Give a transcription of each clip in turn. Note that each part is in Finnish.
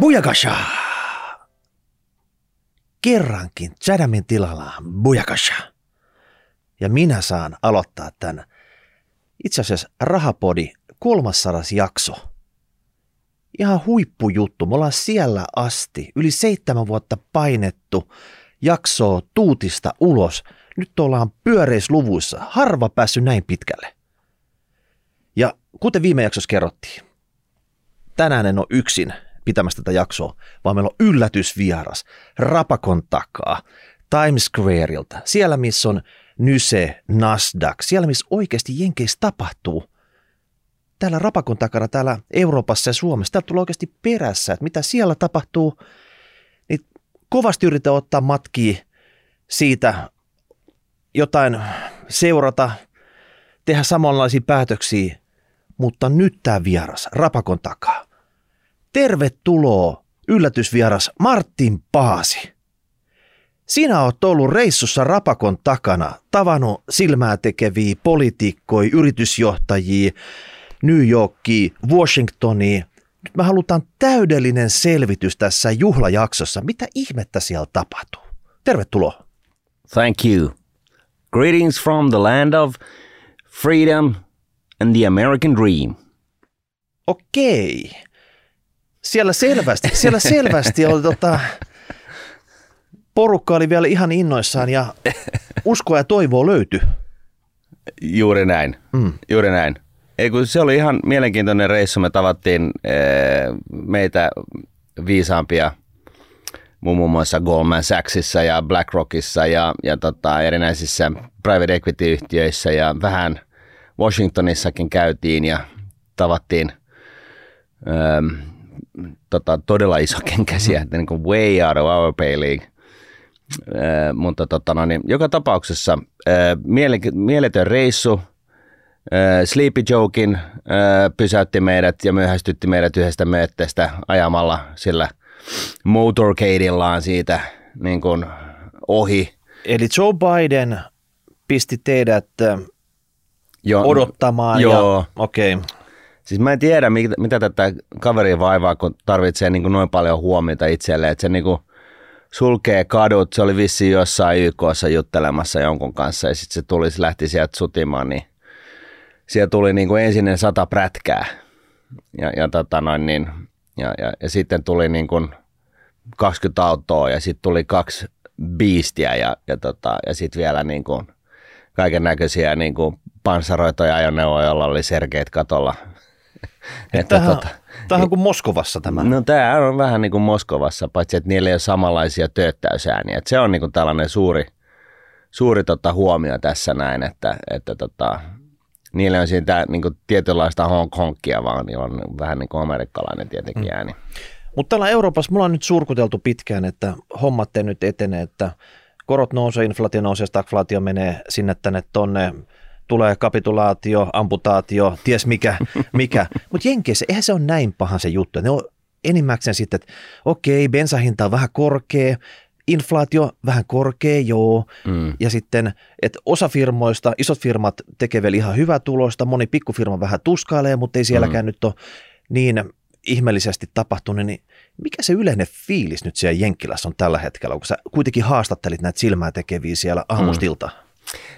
Bujakasha! Kerrankin Chadamin tilalla Bujakasha. Ja minä saan aloittaa tämän itse asiassa Rahapodi kolmassadas jakso. Ihan huippujuttu. Me ollaan siellä asti yli seitsemän vuotta painettu jaksoa tuutista ulos. Nyt ollaan pyöreisluvuissa. Harva päässyt näin pitkälle. Ja kuten viime jaksossa kerrottiin, tänään en ole yksin pitämässä tätä jaksoa, vaan meillä on yllätysvieras Rapakon takaa Times Squareilta, siellä missä on Nyse, Nasdaq, siellä missä oikeasti Jenkeissä tapahtuu. Täällä Rapakon takana, täällä Euroopassa ja Suomessa, täällä tulee oikeasti perässä, että mitä siellä tapahtuu, niin kovasti yritän ottaa matkia siitä jotain seurata, tehdä samanlaisia päätöksiä, mutta nyt tämä vieras Rapakon takaa. Tervetuloa yllätysvieras Martin Paasi. Sinä oot ollut reissussa Rapakon takana, tavannut silmää tekeviä poliitikkoja, yritysjohtajia, New Yorkia, Washingtonia. Nyt me halutaan täydellinen selvitys tässä juhlajaksossa. Mitä ihmettä siellä tapahtuu? Tervetuloa. Thank you. Greetings from the land of freedom and the American dream. Okei. Siellä selvästi, siellä selvästi oli tota, porukka oli vielä ihan innoissaan ja uskoa ja toivoa löytyi. Juuri näin. Mm. Juuri näin. Ei, kun se oli ihan mielenkiintoinen reissu. Me tavattiin ee, meitä viisaampia muun muassa Goldman Sachsissa ja BlackRockissa ja, ja tota, erinäisissä private equity-yhtiöissä ja vähän Washingtonissakin käytiin ja tavattiin öö, tota, todella iso kenkäsiä, niin kuin way out of our pay league. Öö, mutta tota, no, niin, joka tapauksessa öö, miele, mieletön reissu, öö, Sleepy Jokin öö, pysäytti meidät ja myöhästytti meidät yhdestä mötteestä ajamalla sillä motorcadeillaan siitä niin kuin ohi. Eli Joe Biden pisti teidät jo, odottamaan. Joo. Ja, okei. Okay. Siis mä en tiedä, mitä, mitä tätä kaveria vaivaa, kun tarvitsee niin kuin noin paljon huomiota itselleen, että se niin kuin sulkee kadut. Se oli vissiin jossain YKssa juttelemassa jonkun kanssa ja sitten se tuli, se lähti sieltä sutimaan, niin siellä tuli niin kuin ensin sata prätkää. Ja, ja, tota noin, niin, ja, ja, ja sitten tuli niin kuin 20 autoa ja sitten tuli kaksi biistiä ja, ja, tota, ja sitten vielä niin kuin kaiken näköisiä niin kuin panssaroitoja ajoneuvoja, joilla oli serkeet katolla että tämähän, tota, tämähän on kuin Moskovassa tämä. No tämä on vähän niin kuin Moskovassa, paitsi että niillä ei ole samanlaisia tööttäysääniä. Se on niin kuin tällainen suuri, suuri tota huomio tässä näin, että, että tota, niillä on siitä niin kuin tietynlaista honkia, vaan niillä on vähän niin kuin amerikkalainen tietenkin mm. ääni. Mutta täällä Euroopassa mulla on nyt surkuteltu pitkään, että hommat ei nyt etene, että korot nousee, inflaatio nousee, stagflaatio menee sinne tänne tonne, tulee kapitulaatio, amputaatio, ties mikä, mikä. mutta Jenkeissä eihän se ole näin paha se juttu. Ne on enimmäkseen sitten, että okei, bensahinta on vähän korkea, inflaatio vähän korkea, joo. Mm. Ja sitten, että osa firmoista, isot firmat tekee vielä ihan hyvää tulosta, moni pikkufirma vähän tuskailee, mutta ei sielläkään mm. nyt ole niin ihmeellisesti tapahtunut, niin mikä se yleinen fiilis nyt siellä Jenkkilässä on tällä hetkellä, kun sä kuitenkin haastattelit näitä silmää tekeviä siellä aamustilta? Mm.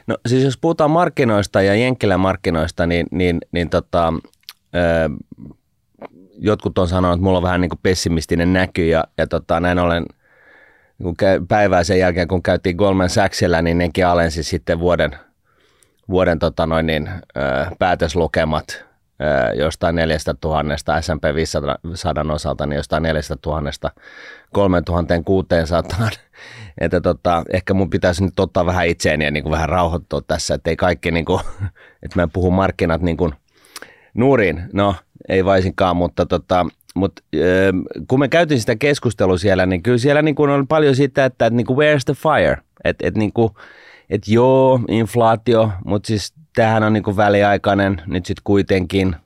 No siis jos puhutaan markkinoista ja Jenkkilän markkinoista, niin, niin, niin tota, ö, jotkut on sanonut, että mulla on vähän niin kuin pessimistinen näky ja, ja tota, näin ollen päivää sen jälkeen, kun käytiin Goldman Sachsilla, niin nekin alensi sitten vuoden, vuoden tota noin niin, ö, päätöslukemat jostain 4000 S&P 500 osalta, niin jostain 4000 3600. Että tota, ehkä mun pitäisi nyt ottaa vähän itseäni ja niin kuin vähän rauhoittua tässä, että ei kaikki, niin kuin, että mä puhun markkinat niin kuin nurin. No, ei vaisinkaan, mutta tota, mutta kun me käytiin sitä keskustelua siellä, niin kyllä siellä niin kuin on paljon sitä, että, että niin kuin where's the fire? Että et, niin kuin, et joo, inflaatio, mutta siis tämähän on niin kuin väliaikainen nyt sitten kuitenkin.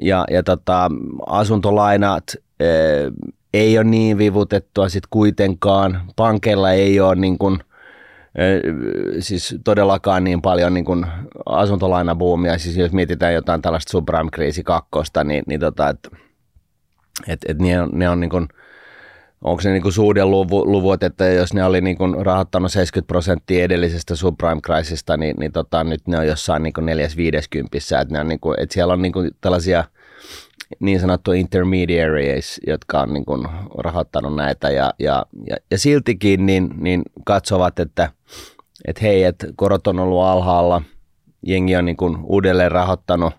Ja ja tota, asuntolainat ei ole niin vivutettua sitten kuitenkaan. Pankeilla ei ole niin kuin, siis todellakaan niin paljon niin kuin asuntolainabuumia. Siis jos mietitään jotain tällaista subprime-kriisi kakkosta, niin, niin tota, että Et, et ne on, ne on niin kuin, onko se niin suuden luvu, luvut, että jos ne oli niin kuin rahoittanut 70 prosenttia edellisestä subprime crisista, niin, niin tota, nyt ne on jossain niin 450 että, ne on niin kuin, että siellä on niin kuin tällaisia niin sanottuja intermediaries, jotka on niin kuin rahoittanut näitä ja, ja, ja, ja siltikin niin, niin katsovat, että, että hei, että korot on ollut alhaalla, jengi on niin kuin uudelleen rahoittanut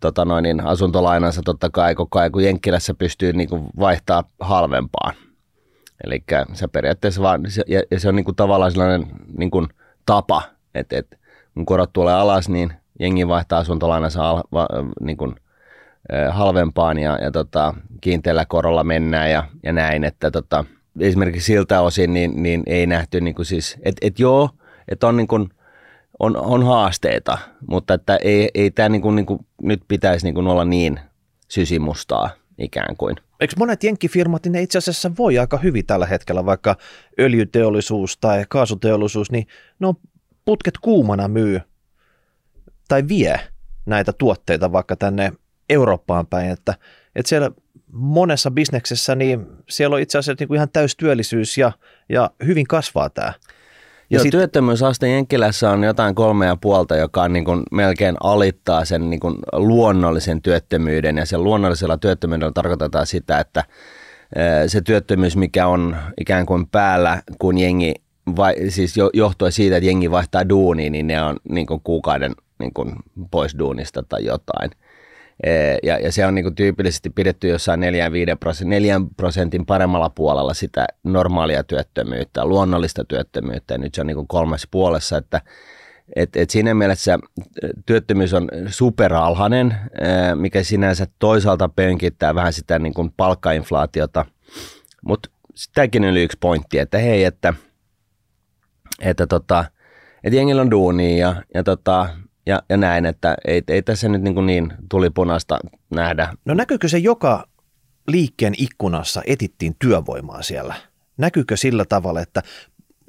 tota noin, niin asuntolainansa totta kai koko ajan, kun Jenkkilässä pystyy niin kuin vaihtaa halvempaan. Eli se periaatteessa vaan, ja, ja se on niin kuin tavallaan sellainen niin kuin tapa, että, että kun korot tulee alas, niin jengi vaihtaa asuntolainansa al, va, niin kuin, halvempaan ja, ja tota, kiinteällä korolla mennään ja, ja näin, että tota, esimerkiksi siltä osin niin, niin ei nähty niin kuin siis, että et joo, että on niin kuin, on, on haasteita, mutta että ei, ei tämä niin kuin, niin kuin, nyt pitäisi niin kuin olla niin sysimustaa ikään kuin. Eikö monet jenkkifirmat, niin ne itse asiassa voi aika hyvin tällä hetkellä, vaikka öljyteollisuus tai kaasuteollisuus, niin ne on putket kuumana myy tai vie näitä tuotteita vaikka tänne Eurooppaan päin, että, että siellä monessa bisneksessä, niin siellä on itse asiassa niin kuin ihan täystyöllisyys ja, ja hyvin kasvaa tämä. Ja sit... työttömyysaste Jenkkilässä on jotain kolme ja puolta, joka on niin kuin melkein alittaa sen niin kuin luonnollisen työttömyyden. Ja sen luonnollisella työttömyydellä tarkoitetaan sitä, että se työttömyys, mikä on ikään kuin päällä, kun jengi, vai, siis johtuen siitä, että jengi vaihtaa duuniin, niin ne on niin kuin kuukauden niin kuin pois duunista tai jotain – ja, ja se on niin tyypillisesti pidetty jossain 4-5 prosentin, 4 prosentin paremmalla puolella sitä normaalia työttömyyttä, luonnollista työttömyyttä, ja nyt se on niin kolmessa puolessa, että et, et siinä mielessä työttömyys on superalhainen, mikä sinänsä toisaalta pönkittää vähän sitä niin kuin palkkainflaatiota, mutta sitäkin oli yksi pointti, että hei, että, että, tota, että jengillä on duunia ja, ja tota, ja, ja näin, että ei, ei tässä nyt niin, kuin niin tulipunasta nähdä. No näkyykö se joka liikkeen ikkunassa etittiin työvoimaa siellä? Näkyykö sillä tavalla, että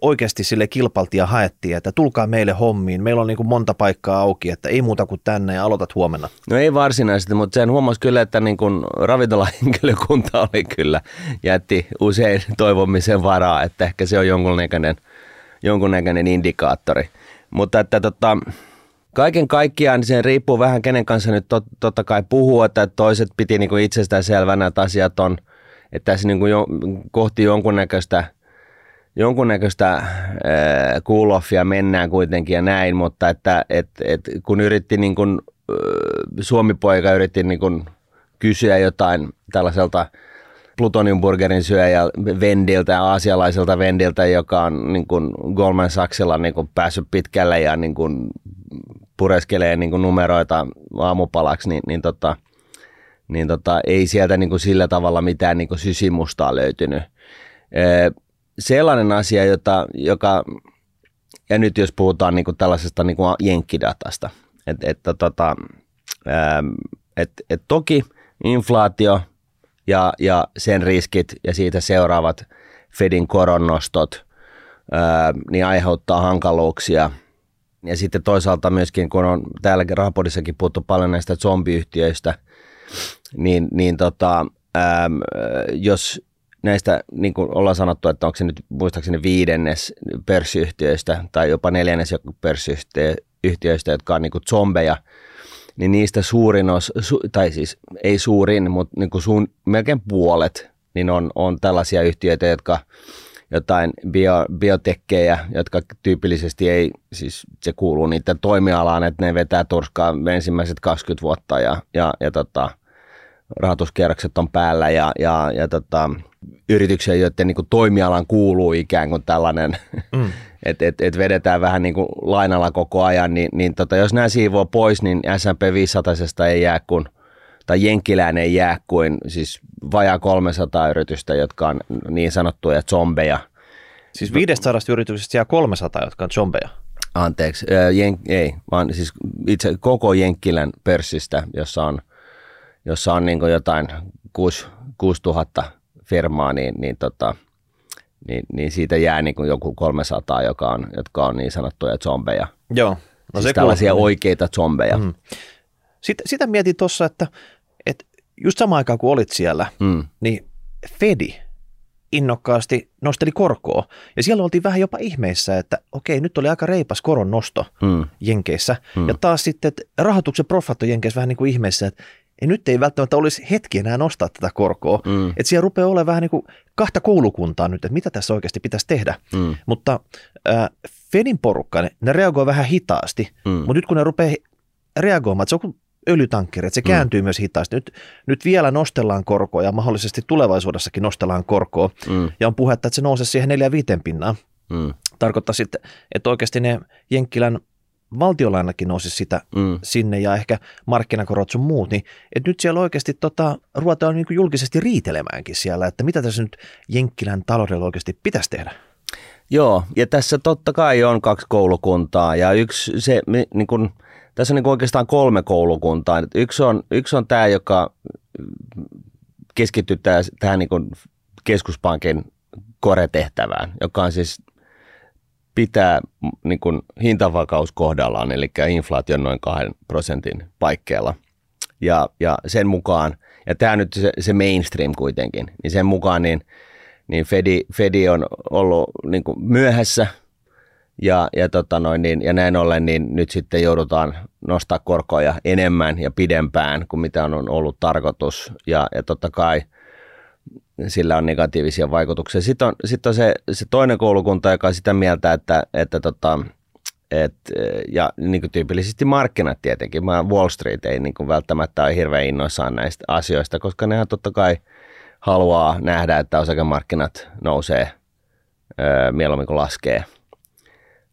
oikeasti sille kilpailtiin ja haettiin, että tulkaa meille hommiin, meillä on niin kuin monta paikkaa auki, että ei muuta kuin tänne ja aloitat huomenna. No ei varsinaisesti, mutta sen huomasi kyllä, että niin kuin ravintolahenkilökunta oli kyllä, jätti usein toivomisen varaa, että ehkä se on jonkunnäköinen, jonkunnäköinen indikaattori. Mutta että tota, kaiken kaikkiaan niin se riippuu vähän kenen kanssa nyt tot, totta kai puhuu, että toiset piti niin kuin itsestään selvänä, että asiat on, että tässä niin kuin jo, kohti jonkunnäköistä jonkunnäköistä cool offia mennään kuitenkin ja näin, mutta että et, et, kun yritti niin kuin, Suomi-poika yritti niin kuin kysyä jotain tällaiselta plutoniumburgerin syöjä Vendiltä aasialaiselta Vendiltä, joka on niin kuin Goldman Sachsilla niin kuin päässyt pitkälle ja niin kuin pureskelee niin kuin numeroita aamupalaksi, niin, niin, tota, niin tota, ei sieltä niin kuin sillä tavalla mitään niin kuin sysimustaa löytynyt. Ee, sellainen asia, jota, joka, ja nyt jos puhutaan niin kuin tällaisesta niin kuin jenkkidatasta, että et, tota, et, et toki inflaatio ja, ja sen riskit ja siitä seuraavat Fedin koronnostot, ää, niin aiheuttaa hankaluuksia – ja sitten toisaalta myöskin, kun on täälläkin Rahapodissakin puhuttu paljon näistä zombiyhtiöistä, niin, niin tota, äm, jos näistä, niin kuin ollaan sanottu, että onko se nyt muistaakseni viidennes pörssiyhtiöistä tai jopa neljännes pörssiyhtiöistä, jotka on niin kuin zombeja, niin niistä suurin os, su, tai siis ei suurin, mutta niin kuin suun, melkein puolet, niin on, on tällaisia yhtiöitä, jotka jotain bio, biotekkejä, jotka tyypillisesti ei, siis se kuuluu niiden toimialaan, että ne vetää turskaa ensimmäiset 20 vuotta ja, ja, ja tota, rahoituskierrokset on päällä ja, ja, ja tota, yrityksiä, joiden niin kuin toimialan kuuluu ikään kuin tällainen, mm. että et, et vedetään vähän niin kuin lainalla koko ajan, niin, niin tota, jos nämä siivoo pois, niin S&P 500 ei jää kuin tai Jenkkilään ei jää kuin siis vajaa 300 yritystä, jotka on niin sanottuja zombeja. Siis 500 yrityksestä jää 300, jotka on zombeja? Anteeksi, jen, ei, vaan siis itse koko Jenkkilän pörssistä, jossa on, jossa on niin jotain 6, 6000 firmaa, niin, niin, tota, niin, niin siitä jää niin kuin joku 300, joka on, jotka on niin sanottuja zombeja. Joo. No siis se tällaisia kuuluu. oikeita zombeja. Mm. Sitten, sitä mietin tuossa, että just samaan aikaan kun olit siellä, mm. niin Fedi innokkaasti nosteli korkoa. Ja siellä oltiin vähän jopa ihmeissä, että okei, nyt oli aika reipas koron nosto mm. Jenkeissä. Mm. Ja taas sitten, että rahoituksen proffat on Jenkeissä vähän niin kuin ihmeissä, että ja nyt ei välttämättä olisi hetki enää nostaa tätä korkoa. Mm. Että siellä rupeaa olemaan vähän niin kuin kahta koulukuntaa nyt, että mitä tässä oikeasti pitäisi tehdä. Mm. Mutta äh, Fedin porukka, ne, ne reagoi vähän hitaasti, mm. mutta nyt kun ne rupeaa reagoimaan, että se on kuin öljytankkeri, että se mm. kääntyy mm. myös hitaasti. Nyt, nyt vielä nostellaan korkoa ja mahdollisesti tulevaisuudessakin nostellaan korkoa. Mm. Ja on puhetta, että se nousee siihen 4-5 pinnaan. Mm. Tarkoittaa sitten, että oikeasti ne Jenkkilän valtiolainakin nousisi sitä mm. sinne ja ehkä markkinakorot sun muut, niin että nyt siellä oikeasti tota, ruvetaan niin julkisesti riitelemäänkin siellä, että mitä tässä nyt Jenkkilän taloudella oikeasti pitäisi tehdä. Joo, ja tässä totta kai on kaksi koulukuntaa ja yksi se, niin kun, tässä on niin oikeastaan kolme koulukuntaa. Yksi on, yksi on tämä, joka keskittyy tähän niin keskuspankin koretehtävään, joka on siis pitää niin kuin hintavakaus kohdallaan, eli inflaation noin kahden prosentin paikkeilla. Ja, ja sen mukaan, ja tämä nyt se, se mainstream kuitenkin, niin sen mukaan niin, niin Fedi, Fedi on ollut niin kuin myöhässä ja, ja, tota noin, niin, ja näin ollen niin nyt sitten joudutaan nostaa korkoja enemmän ja pidempään kuin mitä on ollut tarkoitus. Ja, ja totta kai – sillä on negatiivisia vaikutuksia. Sitten on, sitten on se, se toinen koulukunta, joka on sitä mieltä, että, että tota, et, ja niin kuin tyypillisesti markkinat tietenkin. Wall Street ei niin kuin välttämättä ole hirveän innoissaan näistä asioista, koska nehän totta kai haluaa nähdä, että osakemarkkinat nousee mieluummin kuin laskee.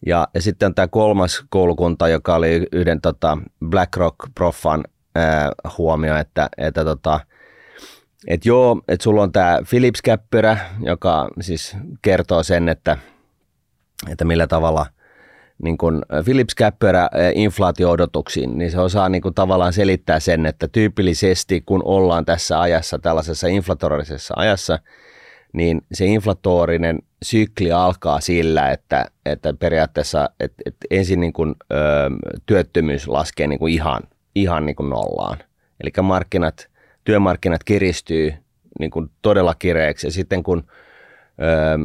Ja, ja sitten on tämä kolmas koulukunta, joka oli yhden tota BlackRock-proffan huomio, että, että tota, et joo, että sulla on tämä Philips-käppyrä, joka siis kertoo sen, että, että millä tavalla niin kun Philips-käppyrä inflaatio-odotuksiin, niin se osaa niin kun tavallaan selittää sen, että tyypillisesti kun ollaan tässä ajassa, tällaisessa inflatorisessa ajassa, niin se inflatorinen sykli alkaa sillä, että, että periaatteessa että, että ensin niin kun, ö, työttömyys laskee niin kun ihan, ihan niin kun nollaan. Eli markkinat – työmarkkinat kiristyy niin kuin todella kireeksi ja sitten kun öö,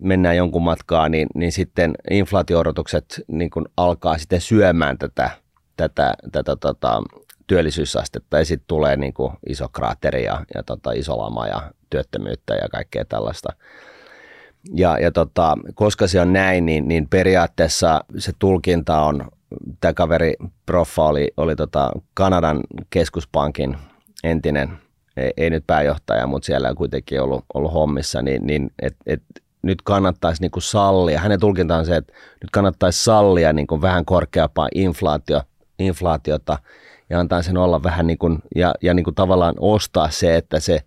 mennään jonkun matkaa, niin, niin sitten inflaatiorotukset niin kuin alkaa sitten syömään tätä, tätä, tätä tota, työllisyysastetta ja sitten tulee niin kuin iso kraatteri ja, ja tota, iso lama ja työttömyyttä ja kaikkea tällaista. Ja, ja tota, koska se on näin, niin, niin periaatteessa se tulkinta on, tämä kaveri proffa oli, oli tota Kanadan keskuspankin entinen, ei, ei nyt pääjohtaja, mutta siellä on kuitenkin ollut, ollut hommissa, niin, niin et, et, nyt kannattaisi niin kuin sallia, hänen tulkintaan se, että nyt kannattaisi sallia niin kuin vähän korkeampaa inflaatio, inflaatiota ja antaa sen olla vähän niin kuin, ja, ja niin kuin tavallaan ostaa se, että se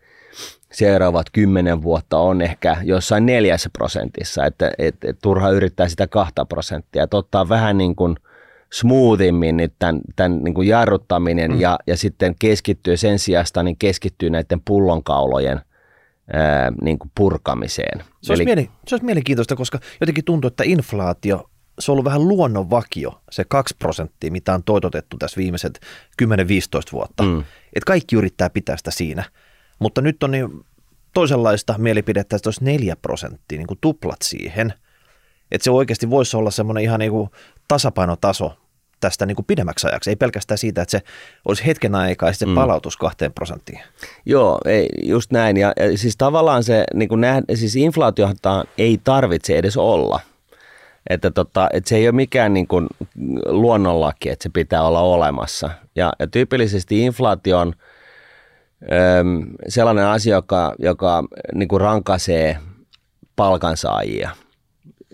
seuraavat kymmenen vuotta on ehkä jossain neljässä prosentissa, että et, et, turha yrittää sitä kahta prosenttia, että ottaa vähän niin kuin – smoothimmin nyt tämän, tämän niin kuin jarruttaminen mm. ja, ja sitten keskittyy sen sijasta niin keskittyy näiden pullonkaulojen ää, niin kuin purkamiseen. Se olisi, Eli, mielen, se olisi mielenkiintoista, koska jotenkin tuntuu, että inflaatio, se on ollut vähän luonnonvakio, se 2 prosenttia, mitä on toitotettu tässä viimeiset 10-15 vuotta. Mm. Että kaikki yrittää pitää sitä siinä. Mutta nyt on niin toisenlaista mielipidettä, että olisi 4 prosenttia, niin kuin tuplat siihen. Että se oikeasti voisi olla semmoinen ihan niin kuin tasapainotaso tästä niin kuin pidemmäksi ajaksi, ei pelkästään siitä, että se olisi hetken aikaa ja sitten mm. palautus kahteen prosenttiin. Joo, ei, just näin. Ja, ja siis tavallaan se, niin kuin nähdä, siis inflaatiohan ei tarvitse edes olla. Että, tota, että se ei ole mikään niin kuin luonnonlaki, että se pitää olla olemassa. Ja, ja tyypillisesti inflaatio on äm, sellainen asia, joka, joka niin kuin rankaisee palkansaajia.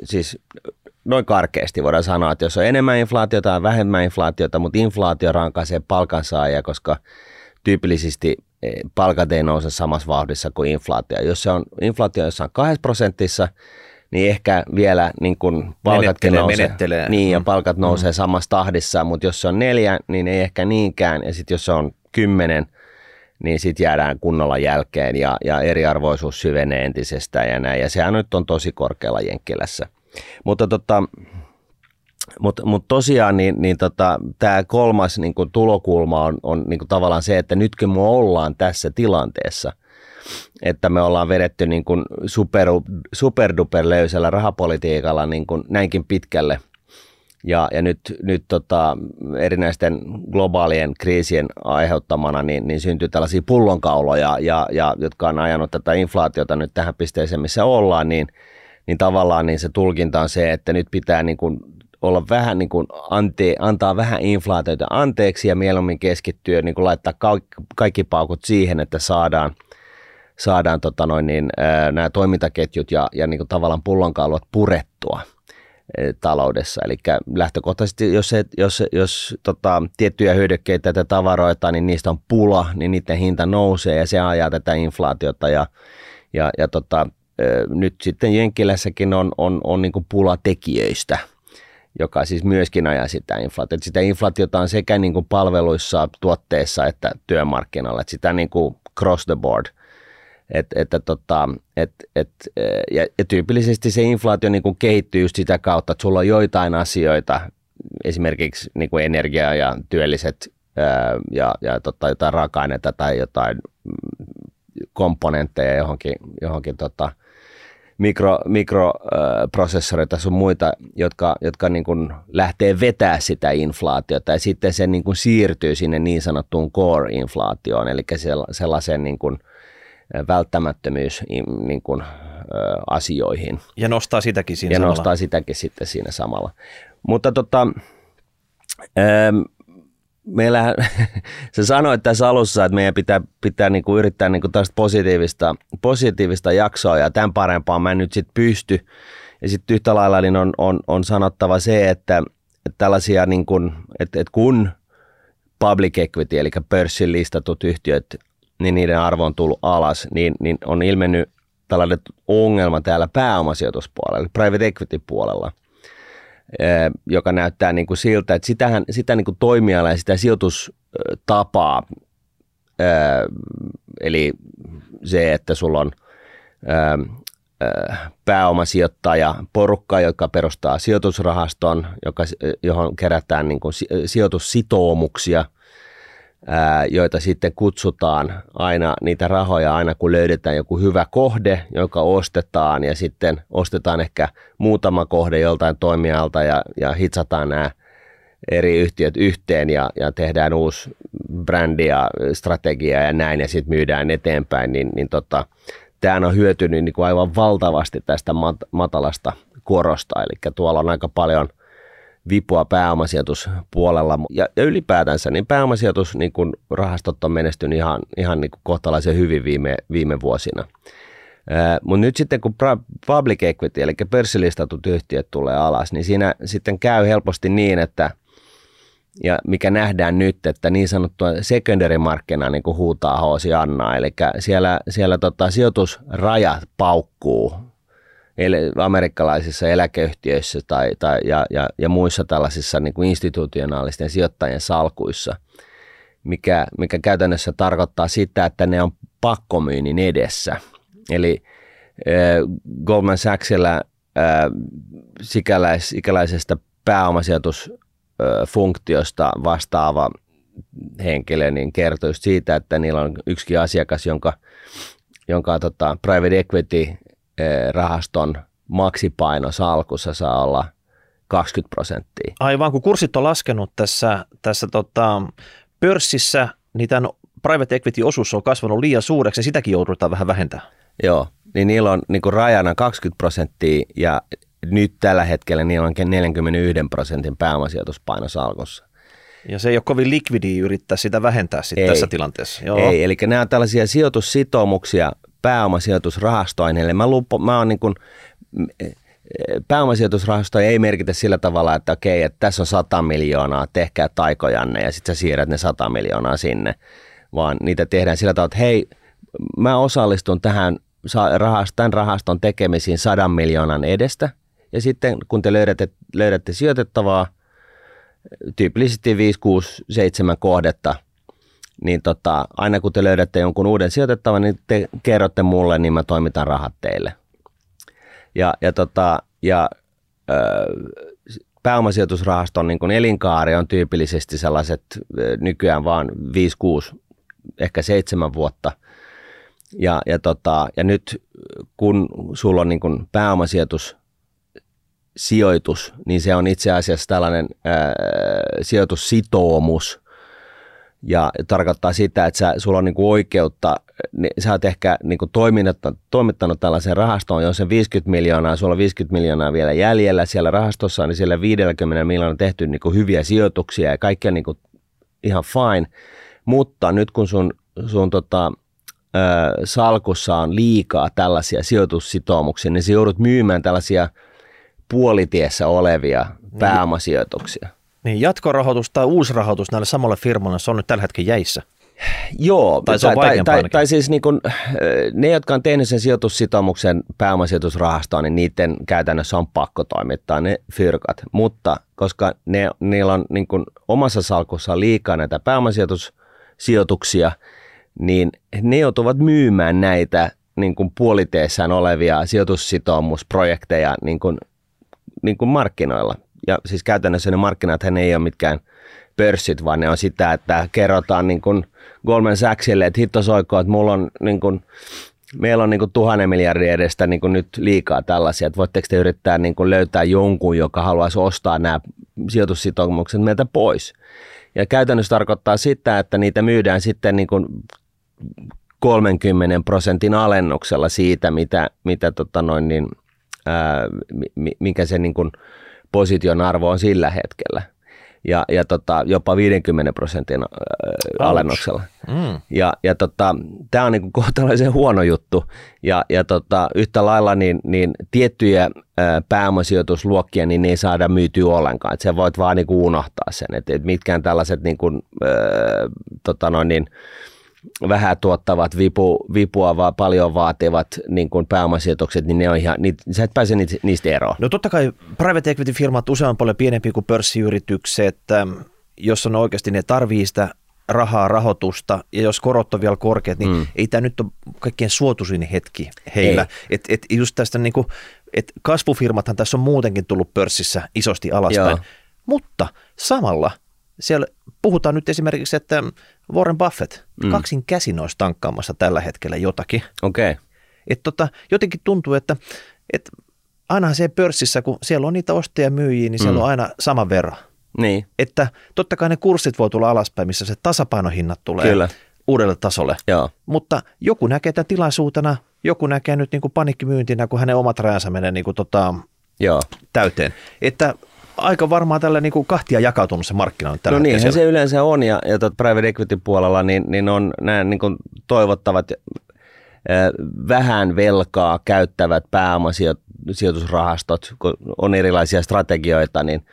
Siis noin karkeasti voidaan sanoa, että jos on enemmän inflaatiota ja vähemmän inflaatiota, mutta inflaatio rankaisee palkansaajia, koska tyypillisesti eh, palkat ei nouse samassa vauhdissa kuin inflaatio. Jos se on inflaatio jossain 2 prosentissa, niin ehkä vielä niin kuin palkatkin nousee, menettelee. Niin, ja mm. palkat nousee mm. samassa tahdissa, mutta jos se on neljä, niin ei ehkä niinkään, ja sitten jos se on kymmenen, niin sitten jäädään kunnolla jälkeen, ja, ja eriarvoisuus syvenee entisestään ja näin, ja sehän nyt on tosi korkealla Jenkkilässä. Mutta tota, Mutta mut tosiaan niin, niin tota, tämä kolmas niin kuin tulokulma on, on niin kuin tavallaan se, että nytkö me ollaan tässä tilanteessa, että me ollaan vedetty niin kuin super, superduper löysällä rahapolitiikalla niin kuin näinkin pitkälle – ja, ja nyt, nyt tota, erinäisten globaalien kriisien aiheuttamana niin, niin syntyy tällaisia pullonkauloja, ja, ja, jotka on ajanut tätä inflaatiota nyt tähän pisteeseen, missä ollaan, niin, niin tavallaan niin se tulkinta on se, että nyt pitää niin kuin olla vähän niin kuin ante, antaa vähän inflaatiota anteeksi ja mieluummin keskittyä niin kuin laittaa kaikki, kaikki paukut siihen, että saadaan, saadaan tota noin niin, ää, nämä toimintaketjut ja, ja niin kuin tavallaan pullonkaulat purettua – taloudessa. Eli lähtökohtaisesti, jos, se, jos, jos tota, tiettyjä hyödykkeitä tai tavaroita, niin niistä on pula, niin niiden hinta nousee ja se ajaa tätä inflaatiota ja, ja, ja tota, nyt sitten Jenkkilässäkin on, on, on niin pula tekijöistä, joka siis myöskin ajaa sitä inflaatiota. Sitä inflaatiota on sekä niin kuin palveluissa, tuotteissa että työmarkkinoilla, että sitä niin kuin cross the board – et, että tota, et, et, ja, ja tyypillisesti se inflaatio niin kuin kehittyy just sitä kautta, että sulla on joitain asioita, esimerkiksi niin kuin energia ja työlliset ja, ja tota, jotain raaka-aineita tai jotain komponentteja johonkin, johonkin tota, mikro, mikroprosessoreita sun muita, jotka, jotka niin kuin lähtee vetää sitä inflaatiota ja sitten se niin kuin siirtyy sinne niin sanottuun core-inflaatioon, eli sellaiseen niin kuin – välttämättömyys niin kuin, asioihin. Ja nostaa sitäkin siinä Ja samalla. nostaa sitäkin sitten siinä samalla. Mutta tota, meillä, se sanoi tässä alussa, että meidän pitää, pitää niin kuin yrittää niin kuin positiivista, positiivista jaksoa ja tämän parempaan mä en nyt sitten pysty. Ja sitten yhtä lailla niin on, on, on sanottava se, että, että tällaisia niin kuin, että, että kun public equity, eli pörssin listatut yhtiöt niin niiden arvo on tullut alas, niin, niin on ilmennyt tällainen ongelma täällä pääomasijoituspuolella, eli private equity puolella, joka näyttää niin kuin siltä, että sitähän, sitä niin kuin toimiala ja sitä sijoitustapaa, eli se, että sulla on pääomasijoittaja, porukka, joka perustaa sijoitusrahaston, joka, johon kerätään niin kuin sijoitussitoumuksia – joita sitten kutsutaan aina niitä rahoja aina kun löydetään joku hyvä kohde, joka ostetaan ja sitten ostetaan ehkä muutama kohde joltain toimijalta ja, ja hitsataan nämä eri yhtiöt yhteen ja, ja tehdään uusi brändi ja strategia ja näin ja sitten myydään eteenpäin, niin, niin tota, tämä on hyötynyt niin kuin aivan valtavasti tästä mat- matalasta korosta, eli tuolla on aika paljon – vipua pääomasijoituspuolella. Ja, ja ylipäätänsä niin pääomasijoitus niin kun rahastot on menestynyt ihan, ihan niin kuin kohtalaisen hyvin viime, viime vuosina. Mutta nyt sitten kun public equity, eli pörssilistatut yhtiöt tulee alas, niin siinä sitten käy helposti niin, että ja mikä nähdään nyt, että niin sanottua secondary-markkina niin kuin huutaa hoosi Anna, eli siellä, siellä tota, sijoitusrajat paukkuu amerikkalaisissa eläkeyhtiöissä tai, tai, ja, ja, ja muissa tällaisissa niin kuin institutionaalisten sijoittajien salkuissa, mikä, mikä käytännössä tarkoittaa sitä, että ne on pakkomyynnin edessä. Eli äh, Goldman Sachsilla äh, sikäläis, sikäläisestä pääomasijoitusfunktiosta vastaava henkilö niin kertoi siitä, että niillä on yksikin asiakas, jonka, jonka tota, private equity rahaston maksipaino salkussa saa olla 20 prosenttia. Aivan, kun kurssit on laskenut tässä, tässä tota, pörssissä, niin tämän private equity osuus on kasvanut liian suureksi ja sitäkin joudutaan vähän vähentämään. Joo, niin niillä on niin rajana 20 prosenttia ja nyt tällä hetkellä niillä on 41 prosentin pääomasijoituspaino salkussa. Ja se ei ole kovin likvidi yrittää sitä vähentää sit ei, tässä tilanteessa. Joo. Ei, eli nämä on tällaisia sijoitussitoumuksia pääomasijoitusrahastoineille. Mä, lupo, mä oon niin kuin, pääomasijoitusrahasto ei merkitä sillä tavalla, että okei, että tässä on 100 miljoonaa, tehkää taikojanne ja sitten sä siirrät ne 100 miljoonaa sinne, vaan niitä tehdään sillä tavalla, että hei, mä osallistun tähän tämän rahaston tekemisiin 100 miljoonan edestä ja sitten kun te löydätte, löydätte sijoitettavaa, tyypillisesti 5, 6, 7 kohdetta, niin tota, aina kun te löydätte jonkun uuden sijoitettavan, niin te kerrotte mulle, niin mä toimitan rahat teille. Ja, ja, tota, ja pääomasijoitusrahaston niin elinkaari on tyypillisesti sellaiset nykyään vaan 5-6, ehkä 7 vuotta. Ja, ja, tota, ja nyt kun sulla on niin kuin pääomasijoitus sijoitus, niin se on itse asiassa tällainen ää, sijoitussitoumus, ja tarkoittaa sitä, että sä, sulla on niinku oikeutta, niin sä oot ehkä niinku toimittanut, toimittanut tällaisen rahastoon, jos se 50 miljoonaa, sulla on 50 miljoonaa vielä jäljellä siellä rahastossa, niin siellä 50 miljoonaa on tehty niinku hyviä sijoituksia ja kaikki on niinku ihan fine, mutta nyt kun sun, sun tota, ö, salkussa on liikaa tällaisia sijoitussitoumuksia, niin sä joudut myymään tällaisia puolitiessä olevia niin. pääomasijoituksia. Niin jatkorahoitus tai uusi rahoitus näille samalle firmalle, se on nyt tällä hetkellä jäissä. Joo, tai, tai, tai, tai, tai siis niin kun, ne, jotka on tehnyt sen sijoitussitoumuksen pääomasijoitusrahastoon, niin niiden käytännössä on pakko toimittaa ne fyrkat. Mutta koska ne, niillä on niin kun, omassa salkussa liikaa näitä pääomasijoitussijoituksia, niin ne joutuvat myymään näitä niin kuin puoliteessään olevia sijoitussitoumusprojekteja niin kuin, niin kuin markkinoilla ja siis käytännössä ne markkinat ei ole mitkään pörssit, vaan ne on sitä, että kerrotaan niin kuin Goldman Sachsille, että hitto soikko, että mulla on niin kuin, meillä on niin kuin tuhannen miljardin edestä niin kuin nyt liikaa tällaisia, että voitteko te yrittää niin kuin löytää jonkun, joka haluaisi ostaa nämä sijoitussitoumukset meiltä pois. Ja käytännössä tarkoittaa sitä, että niitä myydään sitten niin kuin 30 prosentin alennuksella siitä, mitä, mitä tota noin niin, ää, mikä se niin kuin, position arvo on sillä hetkellä. Ja, ja tota, jopa 50 prosentin äh, alennuksella. Mm. Ja, ja tota, tämä on niinku kohtalaisen huono juttu. Ja, ja tota, yhtä lailla niin, niin tiettyjä äh, pääomasijoitusluokkia niin ne ei saada myytyä ollenkaan. Et sä voit vaan niinku unohtaa sen, että et mitkään tällaiset niinku, äh, tota noin, niin, äh, vähän tuottavat, vipu, vipua vaan paljon vaativat niin kuin pääomasijoitukset, niin ne on ihan, niitä, sä et pääse niistä, niistä eroon. No totta kai private equity firmat usein on paljon pienempiä kuin pörssiyritykset, jos on oikeasti ne tarvii sitä rahaa, rahoitusta, ja jos korot on vielä korkeat, niin mm. ei tämä nyt ole kaikkein suotuisin hetki heillä. Et, et just tästä niin kuin, et kasvufirmathan tässä on muutenkin tullut pörssissä isosti alaspäin, Joo. mutta samalla siellä puhutaan nyt esimerkiksi, että Warren Buffett mm. kaksin käsin olisi tankkaamassa tällä hetkellä jotakin. Okei. Okay. Et tota, jotenkin tuntuu, että, että ainahan se pörssissä, kun siellä on niitä ostajia myyjiä, niin siellä mm. on aina sama verran. Niin. Että totta kai ne kurssit voi tulla alaspäin, missä se tasapainohinnat tulee Kyllä. uudelle tasolle. Joo. Mutta joku näkee tämän tilaisuutena, joku näkee nyt niin kuin panikkimyyntinä, kun hänen omat rajansa menee niin kuin tota, Joo. täyteen. Että aika varmaan tällä niin kuin kahtia jakautunut se markkina on tällä No niin, se yleensä on ja, ja private equity puolella niin, niin on nämä niin kuin toivottavat vähän velkaa käyttävät pääomasijoitusrahastot, kun on erilaisia strategioita, niin,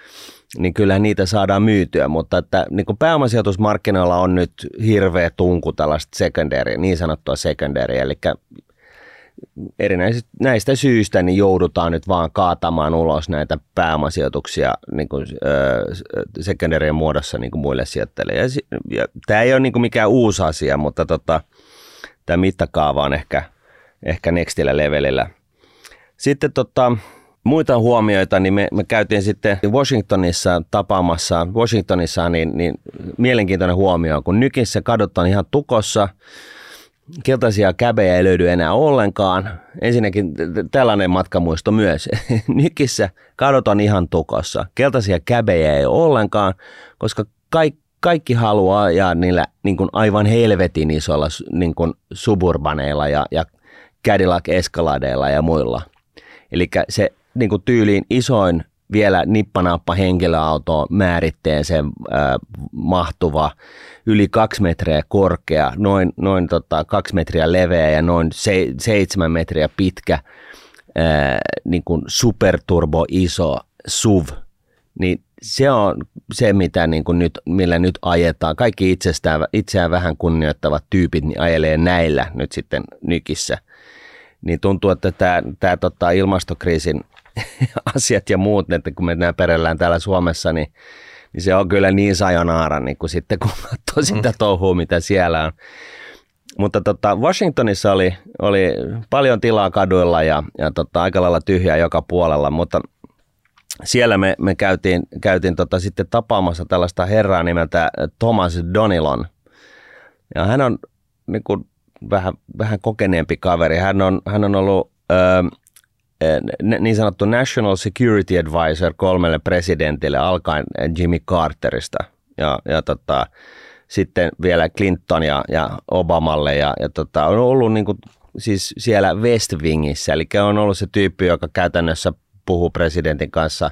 niin kyllähän niitä saadaan myytyä, mutta että niin kuin pääomasijoitusmarkkinoilla on nyt hirveä tunku tällaista secondary, niin sanottua secondary, eli erinäisistä näistä syistä niin joudutaan nyt vaan kaatamaan ulos näitä pääomasijoituksia niin kuin, äh, muodossa niin kuin muille sijoittajille. Ja, ja, tämä ei ole niin kuin mikään uusi asia, mutta tota, tämä mittakaava on ehkä, ehkä nextillä levelillä. Sitten tota, muita huomioita, niin me, me käytiin sitten Washingtonissa tapaamassa, Washingtonissa niin, niin mielenkiintoinen huomio, kun nykissä kadot on ihan tukossa, keltaisia käbejä ei löydy enää ollenkaan. Ensinnäkin tällainen matkamuisto myös. Nykissä kadot on ihan tukossa. Keltaisia käbejä ei ollenkaan, koska kaikki, kaikki haluaa ajaa niillä niin kuin aivan helvetin isoilla niin kuin suburbaneilla ja, ja Cadillac Escaladeilla ja muilla. Eli se niin kuin tyyliin isoin vielä nippanappa henkilöauto määritteeseen äh, mahtuva, yli kaksi metriä korkea, noin, noin tota, kaksi metriä leveä ja noin se, seitsemän metriä pitkä, äh, niin kuin superturbo iso SUV, niin se on se, mitä niin kuin nyt, millä nyt ajetaan. Kaikki itsestään, itseään vähän kunnioittavat tyypit niin ajelee näillä nyt sitten nykissä. Niin tuntuu, että tämä, tämä tota, ilmastokriisin asiat ja muut, että kun me nämä perellään täällä Suomessa, niin, niin se on kyllä niin sajonaara, niin kuin sitten kun katsoo sitä mm. touhua, mitä siellä on. Mutta tota, Washingtonissa oli, oli paljon tilaa kaduilla ja, ja tota, aika lailla tyhjää joka puolella, mutta siellä me, me käytiin, käytiin tota sitten tapaamassa tällaista herraa nimeltä Thomas Donilon. Ja hän on niin kuin, vähän, vähän kokeneempi kaveri. Hän on, hän on ollut ö, niin sanottu National Security Advisor kolmelle presidentille alkaen Jimmy Carterista. Ja, ja tota, sitten vielä Clinton ja, ja Obamalle ja, ja tota, on ollut niin kuin, siis siellä West Wingissä, eli on ollut se tyyppi, joka käytännössä puhuu presidentin kanssa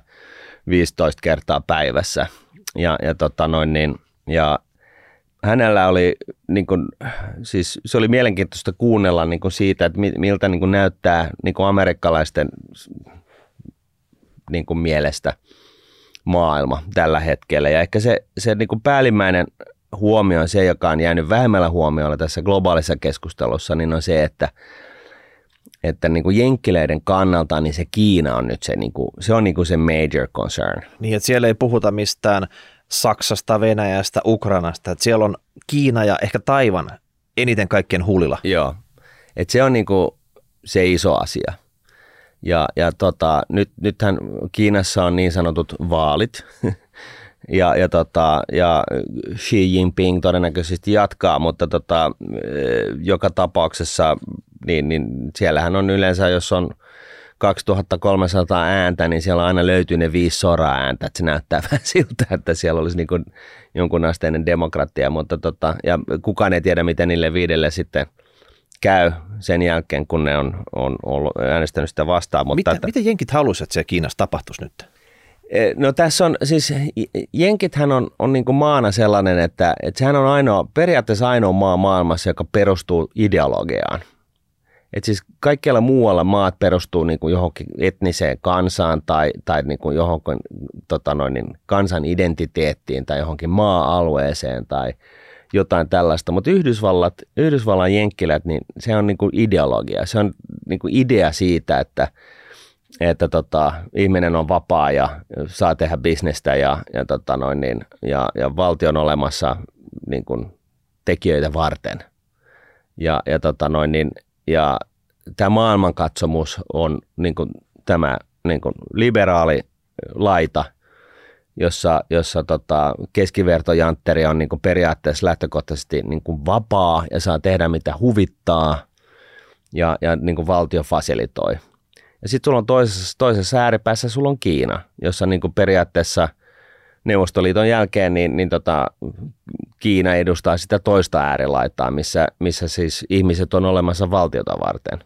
15 kertaa päivässä. Ja, ja, tota noin, niin, ja hänellä oli, niin kuin, siis se oli mielenkiintoista kuunnella niin kuin siitä, että miltä niin kuin näyttää niin kuin amerikkalaisten niin kuin mielestä maailma tällä hetkellä. Ja ehkä se, se niin kuin päällimmäinen huomio on se, joka on jäänyt vähemmällä huomiolla tässä globaalissa keskustelussa, niin on se, että että niin kuin jenkkileiden kannalta niin se Kiina on nyt se, niin kuin, se, on niin kuin se major concern. Niin, että siellä ei puhuta mistään Saksasta, Venäjästä, Ukrainasta, että siellä on Kiina ja ehkä Taivan eniten kaikkien huulilla. Joo, että se on niin kuin se iso asia. Ja, ja tota, nyt, nythän Kiinassa on niin sanotut vaalit, ja, ja, tota, ja Xi Jinping todennäköisesti jatkaa, mutta tota, joka tapauksessa niin, niin siellähän on yleensä, jos on 2300 ääntä, niin siellä on aina löytyy ne viisi soraa ääntä, että se näyttää vähän siltä, että siellä olisi niin kuin jonkun asteinen demokratia, mutta tota, ja kukaan ei tiedä, miten niille viidelle sitten käy sen jälkeen, kun ne on, on ollut äänestänyt sitä vastaan. Mutta mitä, että, miten jenkit halusivat, että se Kiinassa tapahtuisi nyt? Eh, no tässä on, siis Jenkithän on, on niin kuin maana sellainen, että, että sehän on ainoa, periaatteessa ainoa maa maailmassa, joka perustuu ideologiaan. Et siis kaikkialla muualla maat perustuu niin kuin johonkin etniseen kansaan tai, tai niin kuin johonkin tota noin, niin kansan identiteettiin tai johonkin maa-alueeseen tai jotain tällaista. Mutta Yhdysvallat, Yhdysvallan jenkkilät, niin se on niin kuin ideologia. Se on niin kuin idea siitä, että, että tota, ihminen on vapaa ja saa tehdä bisnestä ja, ja, tota noin, niin, ja, ja valtio on olemassa niin kuin tekijöitä varten. Ja, ja tota noin, niin ja tämä maailmankatsomus on niin kuin tämä niin kuin liberaali laita, jossa, jossa tota, keskivertojantteri on niin kuin periaatteessa lähtökohtaisesti niin kuin vapaa ja saa tehdä mitä huvittaa ja, ja niin kuin valtio fasilitoi. Ja sitten sulla on toisessa, toisessa ääripäässä sulla on Kiina, jossa niin kuin periaatteessa – Neuvostoliiton jälkeen niin, niin tota, Kiina edustaa sitä toista äärilaitaa, missä, missä siis ihmiset on olemassa valtiota varten.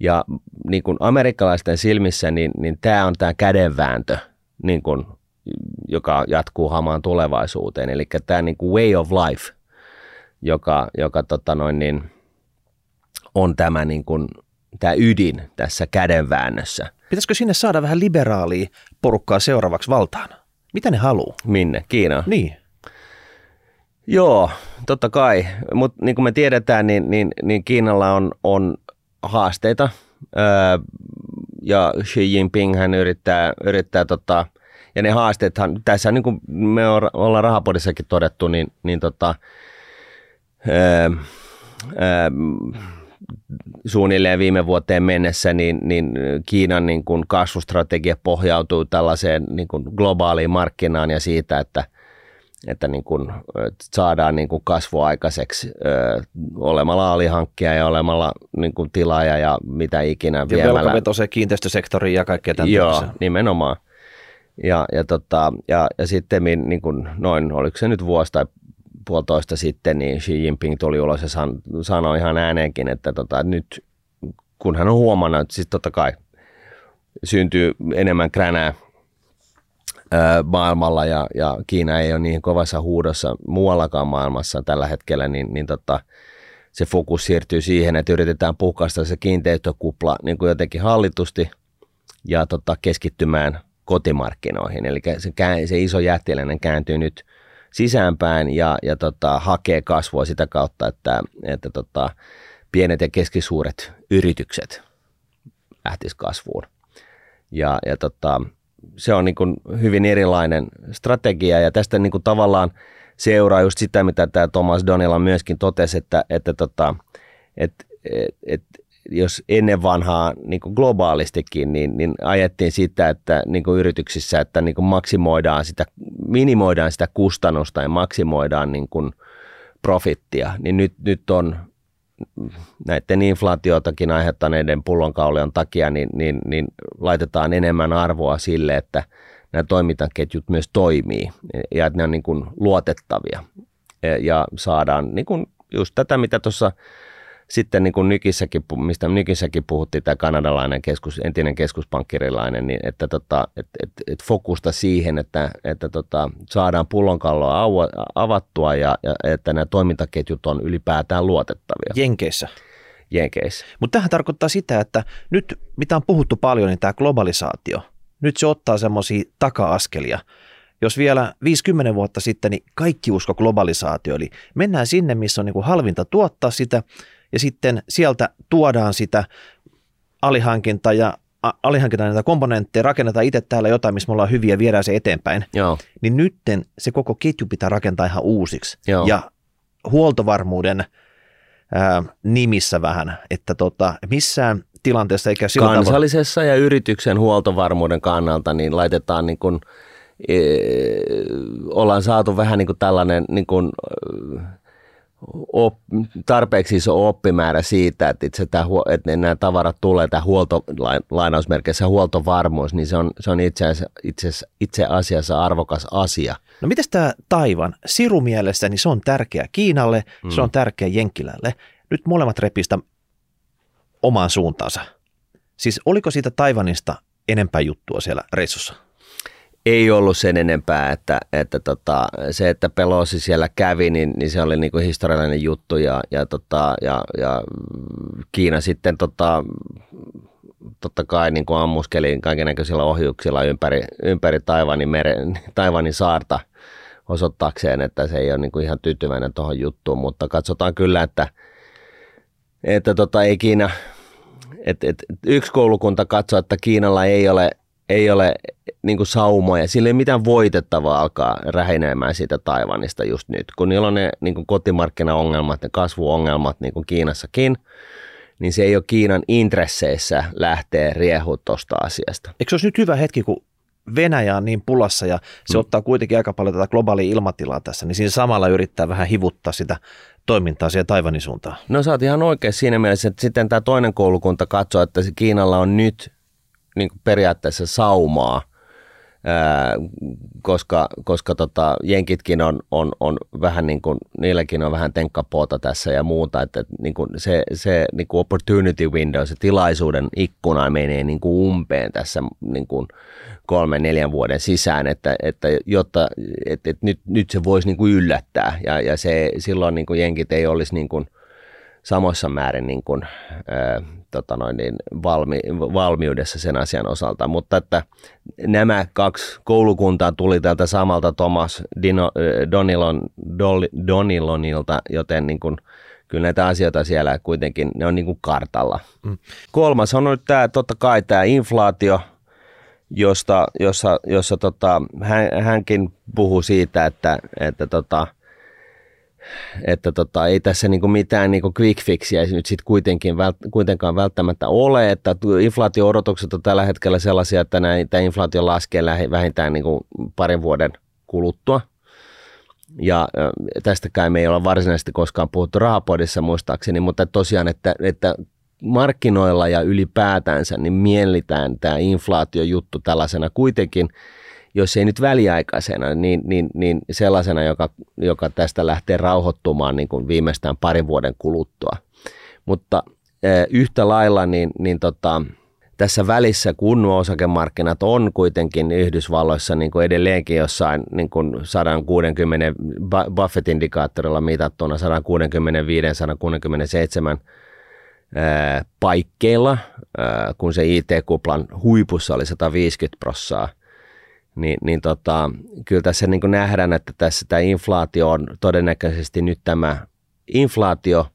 Ja niin kuin amerikkalaisten silmissä, niin, niin tämä on tämä kädenvääntö, niin kuin, joka jatkuu hamaan tulevaisuuteen. Eli tämä niin kuin way of life, joka, joka tota noin, niin, on tämä, niin kuin, tämä ydin tässä kädenväännössä. Pitäisikö sinne saada vähän liberaalia porukkaa seuraavaksi valtaan? Mitä ne haluaa? Minne? Kiinaan? Niin. Joo, totta kai. Mutta niin kuin me tiedetään, niin, niin, niin Kiinalla on, on haasteita. Öö, ja Xi Jinping hän yrittää, yrittää tota, ja ne haasteethan, tässä niin kuin me ollaan rahapodissakin todettu, niin, niin tota, öö, öö, suunnilleen viime vuoteen mennessä, niin, niin Kiinan niin kuin kasvustrategia pohjautuu tällaiseen niin kuin globaaliin markkinaan ja siitä, että, että niin kuin, saadaan niin kuin aikaiseksi ö, olemalla alihankkija ja olemalla niin kuin tilaaja ja mitä ikinä ja viemällä. Ja kiinteistösektori ja kaikkea tämän Joo, tämmöisen. nimenomaan. Ja, ja, tota, ja, ja sitten niin kuin noin, oliko se nyt vuosi tai puolitoista sitten, niin Xi Jinping tuli ulos ja san, sanoi ihan ääneenkin, että tota, nyt kun hän on huomannut, että siis totta kai syntyy enemmän kränää ää, maailmalla ja, ja Kiina ei ole niin kovassa huudossa muuallakaan maailmassa tällä hetkellä, niin, niin tota, se fokus siirtyy siihen, että yritetään puhkaista se kiinteistökupla niin kuin jotenkin hallitusti ja tota, keskittymään kotimarkkinoihin. Eli se, se iso jättiläinen kääntyy nyt sisäänpäin ja, ja tota, hakee kasvua sitä kautta, että, että tota, pienet ja keskisuuret yritykset lähtisivät kasvuun. Ja, ja tota, se on niin kuin hyvin erilainen strategia ja tästä niin kuin tavallaan seuraa just sitä, mitä tämä Thomas Donilla myöskin totesi, että, että, tota, että et, et, jos ennen vanhaa niin kuin globaalistikin, niin, niin ajettiin sitä, että niin kuin yrityksissä, että niin kuin maksimoidaan sitä, minimoidaan sitä kustannusta ja maksimoidaan niin kuin profittia, niin nyt, nyt on näiden inflaatiotakin aiheuttaneiden pullonkaulujen takia, niin, niin, niin laitetaan enemmän arvoa sille, että nämä toimintaketjut myös toimii ja että ne on niin kuin luotettavia. Ja saadaan niin kuin just tätä, mitä tuossa sitten niin kuin nykissäkin, mistä nykissäkin puhuttiin, tämä kanadalainen keskus, entinen keskuspankkirilainen, niin että tota, et, et, et fokusta siihen, että, että tota, saadaan pullonkalloa avattua ja, ja että nämä toimintaketjut on ylipäätään luotettavia. Jenkeissä. Jenkeissä. Mutta tähän tarkoittaa sitä, että nyt mitä on puhuttu paljon, niin tämä globalisaatio, nyt se ottaa semmoisia taka-askelia. Jos vielä 50 vuotta sitten, niin kaikki usko globalisaatio, eli mennään sinne, missä on niin kuin halvinta tuottaa sitä, ja sitten sieltä tuodaan sitä alihankinta ja alihankitaan näitä komponentteja, rakennetaan itse täällä jotain, missä me ollaan hyviä ja viedään se eteenpäin, Joo. niin nytten se koko ketju pitää rakentaa ihan uusiksi. Joo. Ja huoltovarmuuden ää, nimissä vähän, että tota, missään tilanteessa eikä sillä Kansallisessa tavoin... ja yrityksen huoltovarmuuden kannalta niin laitetaan niin kuin, e, ollaan saatu vähän niin kuin tällainen niin kuin, op, tarpeeksi iso oppimäärä siitä, että, itse tämä, että nämä tavarat tulee, tämä huolto, lainausmerkeissä huoltovarmuus, niin se on, se on itse, asiassa, itse, itse asiassa arvokas asia. No miten tämä Taivan? Siru mielessä, niin se on tärkeä Kiinalle, mm. se on tärkeä Jenkkilälle. Nyt molemmat repistä omaan suuntaansa. Siis oliko siitä Taivanista enempää juttua siellä reissussa? Ei ollut sen enempää, että, että tota, se, että Pelosi siellä kävi, niin, niin se oli niinku historiallinen juttu ja, ja, tota, ja, ja Kiina sitten tota, totta kai niin kuin ammuskeli kaikenlaisilla ohjuksilla ympäri, ympäri Taivanin, meren, Taivanin saarta osoittaakseen, että se ei ole niin kuin ihan tyytyväinen tuohon juttuun, mutta katsotaan kyllä, että, että tota, ei Kiina, et, et, yksi koulukunta katsoo, että Kiinalla ei ole ei ole niin kuin saumoja, sillä ei mitään voitettavaa alkaa rähinemään siitä Taivanista just nyt, kun niillä on ne niin kuin kotimarkkinaongelmat, ne kasvuongelmat niin kuin Kiinassakin, niin se ei ole Kiinan intresseissä lähteä riehua tuosta asiasta. Eikö se olisi nyt hyvä hetki, kun Venäjä on niin pulassa ja se mm. ottaa kuitenkin aika paljon tätä globaalia ilmatilaa tässä, niin siinä samalla yrittää vähän hivuttaa sitä toimintaa siellä Taivanin suuntaan. No sä oot ihan oikein siinä mielessä, että sitten tämä toinen koulukunta katsoo, että Kiinalla on nyt niin periaatteessa saumaa, koska, koska tota, jenkitkin on, on, on vähän niin kuin, niilläkin on vähän tenkkapoota tässä ja muuta, että niin kuin se, se niin kuin opportunity window, se tilaisuuden ikkuna menee niin kuin umpeen tässä niin kuin kolmen, neljän vuoden sisään, että, että jotta että, että nyt, nyt se voisi niin kuin yllättää. Ja, ja se, silloin niin kuin jenkit ei olisi niin kuin, samoissa määrin niin kuin, tota noin, niin valmi, valmiudessa sen asian osalta. Mutta että nämä kaksi koulukuntaa tuli tältä samalta Thomas Dino, Donilon, Donilonilta, joten niin kuin, kyllä näitä asioita siellä kuitenkin, ne on niin kuin kartalla. Mm. Kolmas on nyt tämä, totta kai tämä inflaatio, josta, jossa, jossa tota, hän, hänkin puhuu siitä, että, että tota, että tota, ei tässä niinku mitään niinku quick fixiä nyt sitten kuitenkin vält, kuitenkaan välttämättä ole, että inflaatio-odotukset on tällä hetkellä sellaisia, että näitä inflaatio laskee lähi, vähintään niinku parin vuoden kuluttua. Ja tästäkään me ei olla varsinaisesti koskaan puhuttu rahapodissa muistaakseni, mutta tosiaan, että, että markkinoilla ja ylipäätänsä niin mielitään tämä inflaatiojuttu tällaisena kuitenkin – jos ei nyt väliaikaisena, niin, niin, niin sellaisena, joka, joka tästä lähtee rauhoittumaan niin kuin viimeistään parin vuoden kuluttua. Mutta yhtä lailla niin, niin tota, tässä välissä, kun osakemarkkinat on kuitenkin Yhdysvalloissa niin kuin edelleenkin jossain niin kuin 160 Buffett-indikaattorilla mitattuna 165-167 paikkeilla, kun se IT-kuplan huipussa oli 150 prossaa – niin, niin tota, kyllä tässä niin nähdään, että tässä tämä inflaatio on todennäköisesti nyt tämä inflaatio,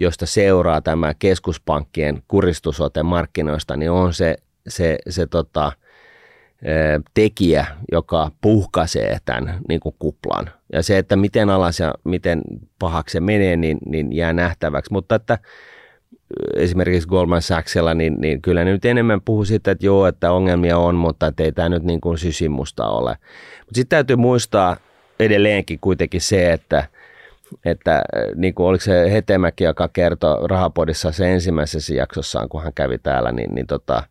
josta seuraa tämä keskuspankkien kuristusote markkinoista, niin on se, se, se tota, tekijä, joka puhkaisee tämän niin kuin kuplan. Ja se, että miten alas ja miten pahaksi se menee, niin, niin jää nähtäväksi. Mutta että esimerkiksi Goldman Sachsilla, niin, niin kyllä ne nyt enemmän puhuu siitä, että joo, että ongelmia on, mutta että ei tämä nyt niin kuin sysimusta ole. Mutta sitten täytyy muistaa edelleenkin kuitenkin se, että, että niin kuin oliko se Hetemäki, joka kertoi Rahapodissa se ensimmäisessä jaksossaan, kun hän kävi täällä, niin, niin tota,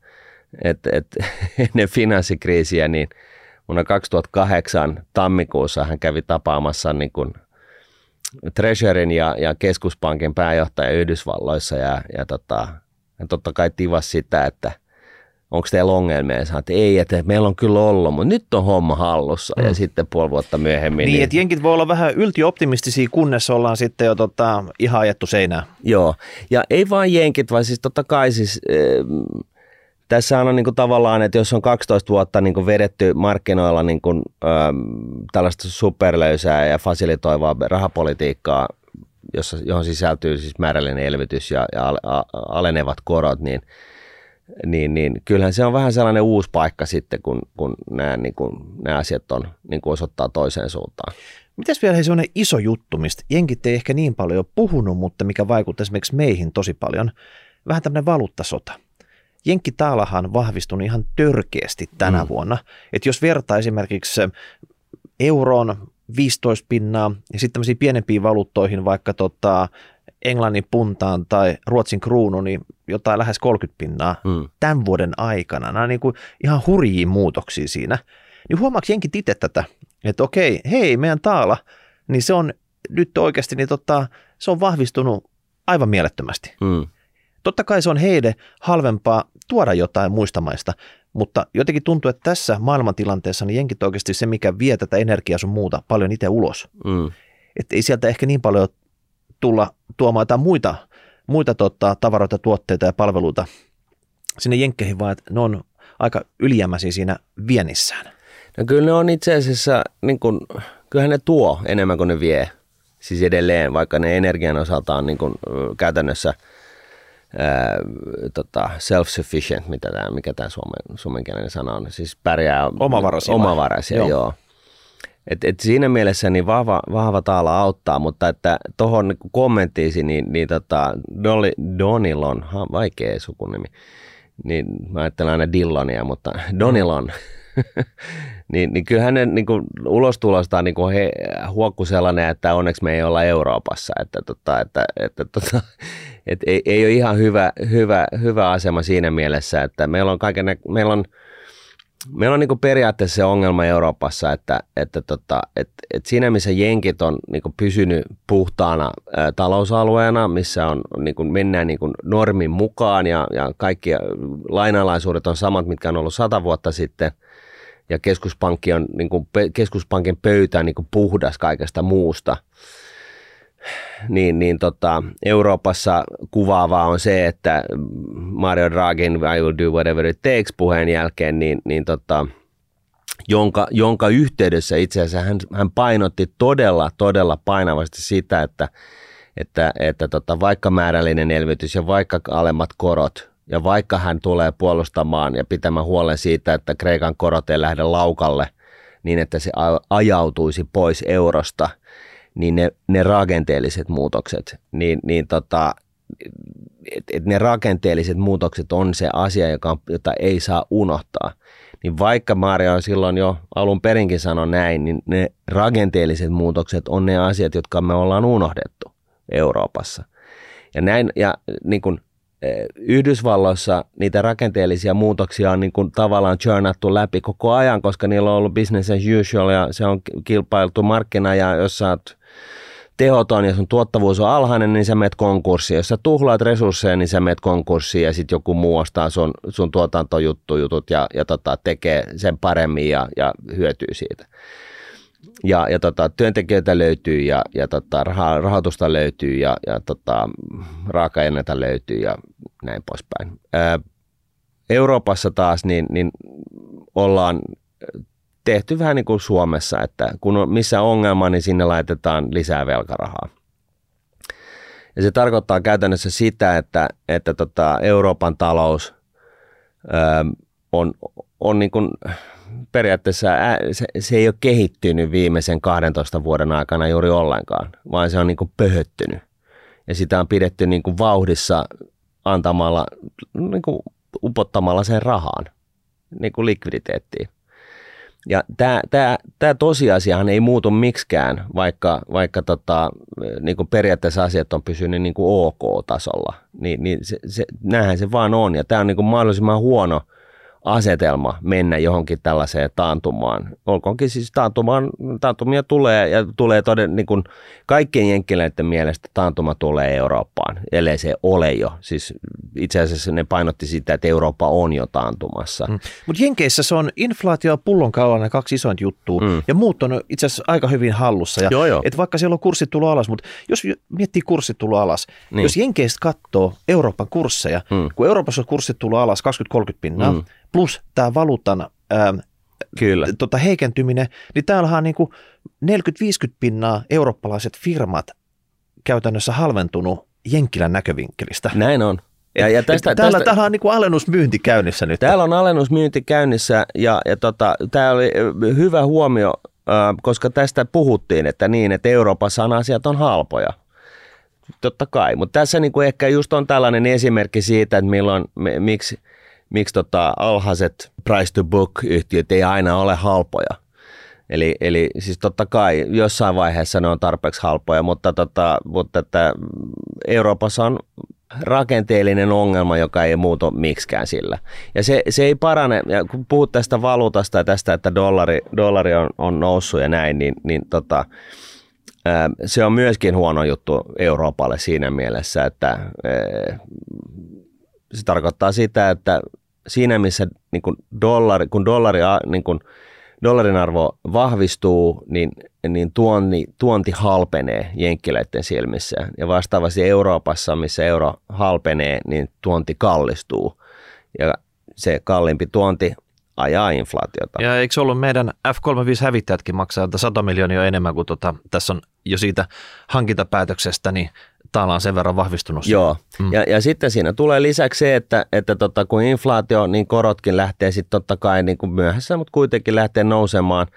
että et, ennen finanssikriisiä, niin vuonna 2008 tammikuussa hän kävi tapaamassa niin kuin Treasurin ja, ja keskuspankin pääjohtaja Yhdysvalloissa ja, ja tota, hän totta kai tivas sitä, että onko teillä ongelmia ja että ei, että meillä on kyllä ollut, mutta nyt on homma hallussa mm. ja sitten puoli vuotta myöhemmin. Niin, niin että jenkit voi olla vähän yltioptimistisia, kunnes ollaan sitten jo tota, ihan ajettu seinään. Joo, ja ei vain jenkit, vaan siis totta kai siis... Äh, tässä on niin kuin tavallaan, että jos on 12 vuotta niin kuin vedetty markkinoilla niin kuin, ähm, tällaista superlöysää ja fasilitoivaa rahapolitiikkaa, jossa, johon sisältyy siis määrällinen elvytys ja, ja alenevat korot, niin, niin, niin kyllähän se on vähän sellainen uusi paikka sitten, kun, kun nämä, niin kuin, nämä asiat on, niin kuin osoittaa toiseen suuntaan. Mitäs vielä sellainen iso juttu, mistä jenkit ei ehkä niin paljon puhunut, mutta mikä vaikuttaa esimerkiksi meihin tosi paljon, vähän tämmöinen valuuttasota – Jenkkitaalahan on vahvistunut ihan törkeästi tänä mm. vuonna. Että jos vertaa esimerkiksi euroon 15 pinnaa ja sitten tämmöisiin pienempiin valuuttoihin, vaikka tota Englannin puntaan tai Ruotsin kruunu, niin jotain lähes 30 pinnaa mm. tämän vuoden aikana. Nämä on niin kuin ihan hurjia muutoksia siinä. Niin huomaako jenkit itse tätä, että okei, hei, meidän taala, niin se on nyt oikeasti, niin tota, se on vahvistunut aivan mielettömästi. Mm. Totta kai se on heille halvempaa tuoda jotain muista maista, mutta jotenkin tuntuu, että tässä maailmantilanteessa niin jenkit oikeasti se, mikä vie tätä energiaa sun muuta paljon itse ulos. Mm. Että ei sieltä ehkä niin paljon tulla tuomaan jotain muita, muita tota, tavaroita, tuotteita ja palveluita sinne jenkkeihin, vaan että ne on aika ylijäämäisiä siinä viennissään. No kyllä ne on itse asiassa, niin kun, kyllähän ne tuo enemmän kuin ne vie. Siis edelleen, vaikka ne energian osalta on niin kun, käytännössä – ää, tota, self-sufficient, mitä tämä, mikä tämä suomen, suomenkielinen sana on, siis pärjää omavaraisia, omavaraisia joo. joo. Et, et siinä mielessä niin vahva, vahva taala auttaa, mutta että tuohon kommenttiisi, niin, niin tota, Dolly, Donilon, ha, vaikea sukunimi, niin mä ajattelen aina Dillonia, mutta Donilon, niin, niin kyllähän ne niin kuin, ulostulostaan niin kuin he, huokku sellainen, että onneksi me ei olla Euroopassa, että, tota, että, että tota, et ei, ei ole ihan hyvä, hyvä, hyvä asema siinä mielessä, että meillä on, kaiken, meillä on, meillä on niin periaatteessa se ongelma Euroopassa, että, että tota, et, et siinä missä jenkit on niin pysynyt puhtaana ä, talousalueena, missä on, niin mennään niin normin mukaan ja, ja kaikki lainalaisuudet on samat, mitkä on ollut sata vuotta sitten – ja keskuspankki on, niin kuin, keskuspankin pöytä on niin kuin puhdas kaikesta muusta, niin, niin tota, Euroopassa kuvaavaa on se, että Mario Draghin I will do whatever it takes puheen jälkeen, niin, niin tota, jonka, jonka yhteydessä itse asiassa hän, hän painotti todella, todella painavasti sitä, että, että, että tota, vaikka määrällinen elvytys ja vaikka alemmat korot, ja vaikka hän tulee puolustamaan ja pitämään huolen siitä, että Kreikan korot ei lähde laukalle niin, että se ajautuisi pois eurosta, niin ne, ne rakenteelliset muutokset, niin, niin tota, et, et ne rakenteelliset muutokset on se asia, joka, jota ei saa unohtaa. Niin vaikka Mario silloin jo alun perinkin sanoi näin, niin ne rakenteelliset muutokset on ne asiat, jotka me ollaan unohdettu Euroopassa. Ja näin, ja niin kuin Eh, Yhdysvalloissa niitä rakenteellisia muutoksia on niin kuin tavallaan churnattu läpi koko ajan, koska niillä on ollut business as usual ja se on kilpailtu markkina ja jos sä oot tehoton ja sun tuottavuus on alhainen, niin sä meet konkurssiin. Jos sä tuhlaat resursseja, niin sä meet konkurssiin ja sitten joku muu ostaa sun, sun tuotantojutut ja, ja tota, tekee sen paremmin ja, ja hyötyy siitä ja, ja tota, työntekijöitä löytyy ja, ja tota, rahoitusta löytyy ja, ja tota, raaka-aineita löytyy ja näin poispäin. Ää, Euroopassa taas niin, niin ollaan tehty vähän niin kuin Suomessa, että kun on missä ongelma, niin sinne laitetaan lisää velkarahaa. Ja se tarkoittaa käytännössä sitä, että, että tota Euroopan talous ää, on, on niin kuin periaatteessa se, se ei ole kehittynyt viimeisen 12 vuoden aikana juuri ollenkaan, vaan se on niin kuin pöhöttynyt. Ja sitä on pidetty niin kuin vauhdissa antamalla, niin kuin upottamalla sen rahaan, niin kuin likviditeettiin. Ja tämä, tämä, tämä tosiasiahan ei muutu miksikään, vaikka, vaikka tota, niin kuin periaatteessa asiat on pysynyt niin kuin OK-tasolla. Niin, niin se, se, näinhän se vaan on. Ja tämä on niin kuin mahdollisimman huono – asetelma mennä johonkin tällaiseen taantumaan. Olkoonkin siis taantumaan, taantumia tulee ja tulee toden, niin kuin kaikkien jenkkiläiden mielestä taantuma tulee Eurooppaan, ellei se ole jo. Siis itse asiassa ne painotti sitä, että Eurooppa on jo taantumassa. Mm. Mutta Jenkeissä se on inflaatio ja pullonkaulana kaksi isointa juttua mm. ja muut on itse asiassa aika hyvin hallussa. Ja joo, joo. Et vaikka siellä on kurssit tullut alas, mutta jos miettii kurssit tullut alas, niin. jos Jenkeistä katsoo Euroopan kursseja, mm. kun Euroopassa on kurssit tullut alas 20-30 pinnaa, mm plus tämä valuutan ää, Kyllä. Tota, heikentyminen, niin täällä on niin 40-50 pinnaa eurooppalaiset firmat käytännössä halventunut Jenkkilän näkövinkkelistä. Näin on. Ja, ja tästä, täällä, tästä, täällä on niin kuin alennusmyynti käynnissä nyt. Täällä on alennusmyynti käynnissä ja, ja tota, tämä oli hyvä huomio, koska tästä puhuttiin, että niin, että Euroopassa on asiat on halpoja. Totta kai, mutta tässä niin kuin ehkä just on tällainen esimerkki siitä, että milloin, miksi – miksi tota alhaiset price to book yhtiöt ei aina ole halpoja. Eli, eli siis totta kai jossain vaiheessa ne on tarpeeksi halpoja, mutta, tota, mutta että Euroopassa on rakenteellinen ongelma, joka ei muutu miksikään sillä. Ja se, se ei parane, ja kun puhut tästä valuutasta ja tästä, että dollari, dollari on, on noussut ja näin, niin, niin tota, se on myöskin huono juttu Euroopalle siinä mielessä, että se tarkoittaa sitä, että siinä missä niin kuin dollari, kun dollari, niin kuin dollarin arvo vahvistuu, niin, niin tuonti, tuonti halpenee jenkkiläiden silmissä. Ja vastaavasti Euroopassa, missä euro halpenee, niin tuonti kallistuu. Ja se kalliimpi tuonti ajaa inflaatiota. Ja eikö ollut meidän F-35-hävittäjätkin maksaa 100 miljoonia enemmän kuin tota, tässä on jo siitä hankintapäätöksestä, niin taala on sen verran vahvistunut. Joo, mm. ja, ja sitten siinä tulee lisäksi se, että, että tota, kun inflaatio, niin korotkin lähtee sitten totta kai niin kuin myöhässä, mutta kuitenkin lähtee nousemaan.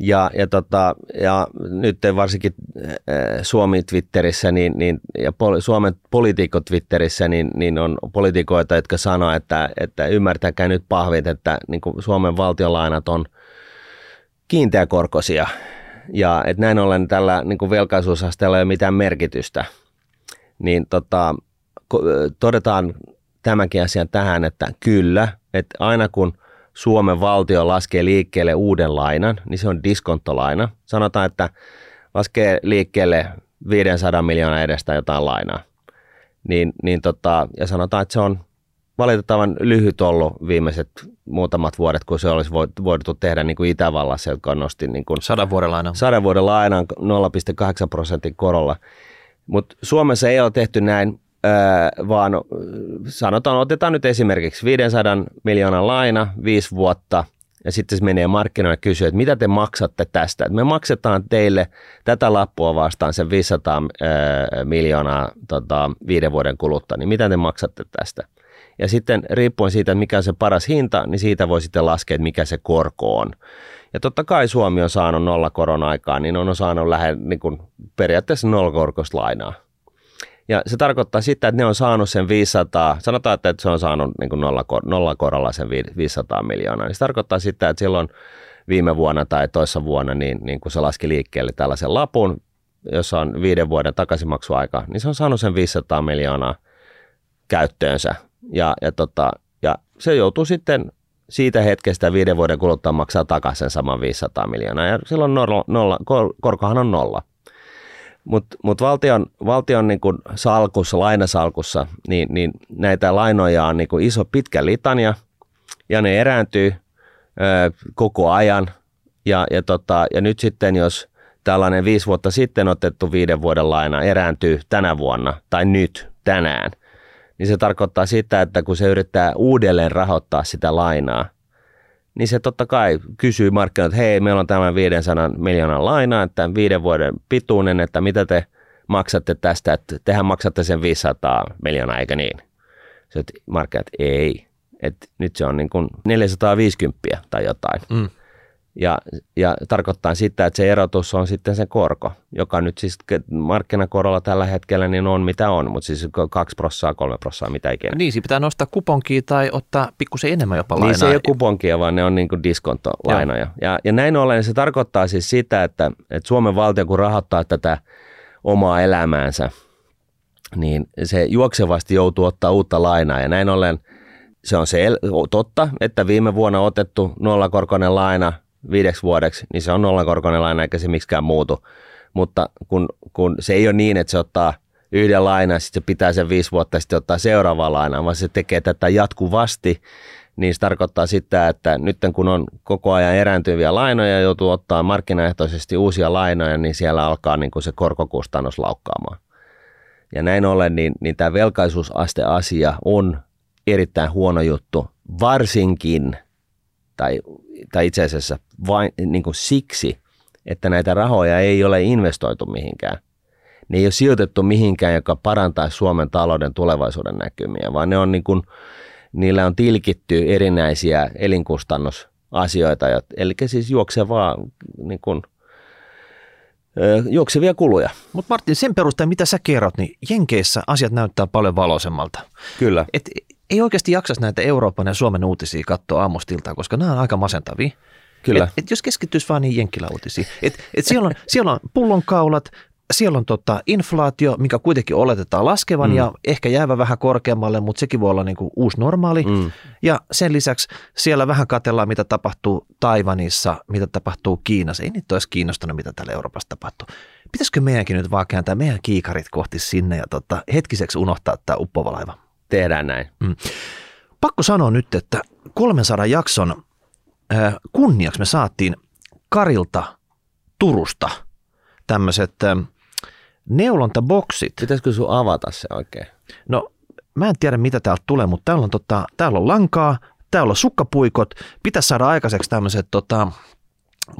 Ja, ja, tota, ja nyt varsinkin Suomi Twitterissä niin, niin, ja Suomen poliitikot Twitterissä niin, niin on poliitikoita, jotka sanoo, että, että ymmärtäkää nyt pahvit, että niin kuin Suomen valtiolainat on kiinteäkorkoisia ja että näin ollen tällä niin kuin velkaisuusasteella ei ole mitään merkitystä niin tota, todetaan tämänkin asian tähän, että kyllä, että aina kun Suomen valtio laskee liikkeelle uuden lainan, niin se on diskontolaina. Sanotaan, että laskee liikkeelle 500 miljoonaa edestä jotain lainaa. Niin, niin tota, ja sanotaan, että se on valitettavan lyhyt ollut viimeiset muutamat vuodet, kun se olisi voitu tehdä niin kuin Itävallassa, jotka nosti niin kuin sadan vuoden lainan. Sadan vuoden lainan 0,8 prosentin korolla. Mutta Suomessa ei ole tehty näin, vaan sanotaan, otetaan nyt esimerkiksi 500 miljoonan laina, viisi vuotta, ja sitten se menee markkinoille ja kysyy, että mitä te maksatte tästä. Me maksetaan teille tätä lappua vastaan sen 500 miljoonaa tota, viiden vuoden kuluttua, niin mitä te maksatte tästä? Ja sitten riippuen siitä, mikä on se paras hinta, niin siitä voi sitten laskea, että mikä se korko on. Ja totta kai Suomi on saanut nolla aikaa, niin on saanut lähde, niin kuin periaatteessa nollakorkoista lainaa. Ja se tarkoittaa sitä, että ne on saanut sen 500, sanotaan, että se on saanut niin kuin nolla, nolla korolla sen 500 miljoonaa. Niin se tarkoittaa sitä, että silloin viime vuonna tai toissa vuonna, niin, niin kun se laski liikkeelle tällaisen lapun, jossa on viiden vuoden takaisinmaksuaika, niin se on saanut sen 500 miljoonaa käyttöönsä. Ja, ja, tota, ja se joutuu sitten siitä hetkestä viiden vuoden kuluttua maksaa takaisin saman 500 miljoonaa ja silloin nolla, nolla, korkohan on nolla. Mutta mut valtion, valtion niin kun salkussa, lainasalkussa, niin, niin näitä lainoja on niin iso pitkä litania ja ne erääntyy ö, koko ajan. Ja, ja, tota, ja nyt sitten, jos tällainen viisi vuotta sitten otettu viiden vuoden laina erääntyy tänä vuonna tai nyt tänään – niin se tarkoittaa sitä, että kun se yrittää uudelleen rahoittaa sitä lainaa, niin se totta kai kysyy markkinoilta, että hei, meillä on tämä 500 miljoonan laina, että viiden vuoden pituinen, että mitä te maksatte tästä, että tehän maksatte sen 500 miljoonaa, eikö niin? Se markkinat, ei, että nyt se on niin kuin 450 tai jotain. Mm. Ja, ja tarkoittaa sitä, että se erotus on sitten se korko, joka nyt siis markkinakorolla tällä hetkellä niin on mitä on, mutta siis kaksi prossaa, kolme prossaa, mitä ikinä. Niin, siinä pitää nostaa kuponkia tai ottaa pikkusen enemmän jopa lainaa. Niin se ei ole kuponkia, vaan ne on niin kuin diskontolainoja. Ja, ja näin ollen se tarkoittaa siis sitä, että, että Suomen valtio kun rahoittaa tätä omaa elämäänsä, niin se juoksevasti joutuu ottaa uutta lainaa ja näin ollen se on se totta, että viime vuonna otettu nollakorkoinen laina viideksi vuodeksi, niin se on nollakorkoinen laina eikä se miksikään muutu. Mutta kun, kun se ei ole niin, että se ottaa yhden lainan sitten se pitää sen viisi vuotta ja sitten ottaa seuraavaa lainaa, vaan se tekee tätä jatkuvasti, niin se tarkoittaa sitä, että nyt kun on koko ajan erääntyviä lainoja ja joutuu ottaa markkinaehtoisesti uusia lainoja, niin siellä alkaa niin kuin se korkokustannus laukkaamaan. Ja näin ollen, niin, niin tämä velkaisuusaste-asia on erittäin huono juttu, varsinkin, tai, tai itse asiassa vain niin kuin siksi, että näitä rahoja ei ole investoitu mihinkään. Ne ei ole sijoitettu mihinkään, joka parantaisi Suomen talouden tulevaisuuden näkymiä, vaan ne on niin kuin, niillä on tilkitty erinäisiä elinkustannusasioita, eli siis juoksevaa niin kuin, juoksevia kuluja. Mutta Martin, sen perusteella mitä sä kerrot, niin Jenkeissä asiat näyttää paljon valoisemmalta. Kyllä. Et ei oikeasti jaksas näitä Euroopan ja Suomen uutisia katsoa aamustiltaan, koska nämä on aika masentavia. Kyllä. Et, et jos keskittyisi vaan niin jenkkilä-uutisiin. Et, et siellä, on, siellä on pullonkaulat, siellä on tota inflaatio, mikä kuitenkin oletetaan laskevan mm. ja ehkä jäävä vähän korkeammalle, mutta sekin voi olla niin kuin uusi normaali. Mm. Ja sen lisäksi siellä vähän katellaan, mitä tapahtuu Taivanissa, mitä tapahtuu Kiinassa. Ei niitä olisi kiinnostanut, mitä täällä Euroopassa tapahtuu. Pitäisikö meidänkin nyt vaan kääntää meidän kiikarit kohti sinne ja tota, hetkiseksi unohtaa tämä uppova laiva? Tehdään näin. Mm. Pakko sanoa nyt, että 300 jakson äh, kunniaksi me saatiin Karilta Turusta tämmöiset äh, neulontaboksit. Pitäisikö sun avata se oikein? No mä en tiedä mitä täältä tulee, mutta täällä on, tota, täällä on lankaa, täällä on sukkapuikot. Pitäisi saada aikaiseksi tämmöiset tota,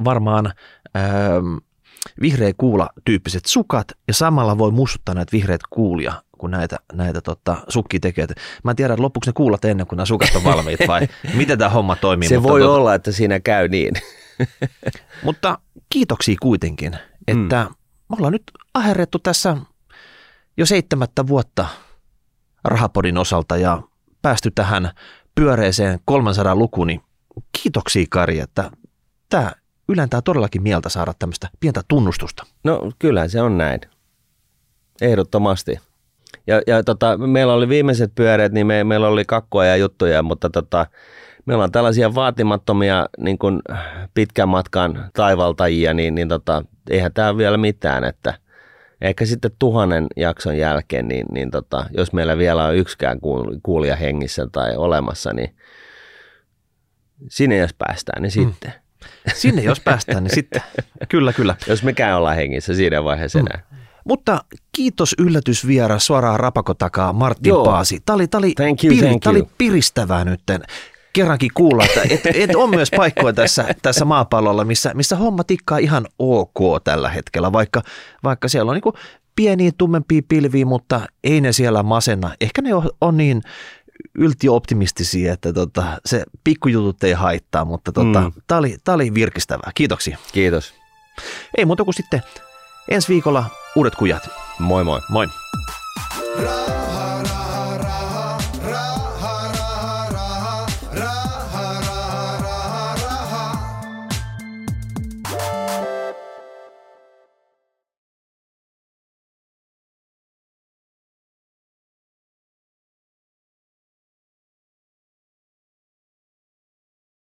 varmaan äh, vihreä kuula tyyppiset sukat ja samalla voi muistuttaa näitä vihreät kuulia kun näitä, näitä tota, sukkia tekee. Mä en tiedä, että loppuksi ne kuulat ennen kuin nämä sukat on valmiit vai miten tämä homma toimii. Se mutta voi tota, olla, että siinä käy niin. mutta kiitoksia kuitenkin, että mm. me ollaan nyt aherrettu tässä jo seitsemättä vuotta rahapodin osalta ja päästy tähän pyöreeseen 300 lukuun, niin kiitoksia Kari, että tämä ylentää todellakin mieltä saada tämmöistä pientä tunnustusta. No kyllä se on näin. Ehdottomasti. Ja, ja tota, meillä oli viimeiset pyöreät, niin me, meillä oli kakkoa ja juttuja, mutta tota, meillä on tällaisia vaatimattomia niin kuin pitkän matkan taivaltajia, niin, niin tota, eihän tämä vielä mitään, että ehkä sitten tuhannen jakson jälkeen, niin, niin tota, jos meillä vielä on yksikään kuulija hengissä tai olemassa, niin sinne jos päästään, niin mm. sitten. Sinne jos päästään, niin sitten. Kyllä, kyllä. Jos mekään ollaan hengissä siinä vaiheessa mm. enää. Mutta kiitos yllätysvieras suoraan rapakotakaa Martin Joo. Paasi. Tämä oli, tämä oli, thank you, piri, thank tämä oli piristävää nytten kerrankin kuulla, että et, et on myös paikkoja tässä, tässä maapallolla, missä, missä homma tikkaa ihan ok tällä hetkellä, vaikka, vaikka siellä on niin pieniä tummempia pilviä, mutta ei ne siellä masenna. Ehkä ne on niin yltiöoptimistisia, että tota, se pikkujutut ei haittaa, mutta tota, mm. tämä oli, oli virkistävää. Kiitoksia. Kiitos. Ei muuta kuin sitten ensi viikolla uudet kujat. Moi moi. Moi.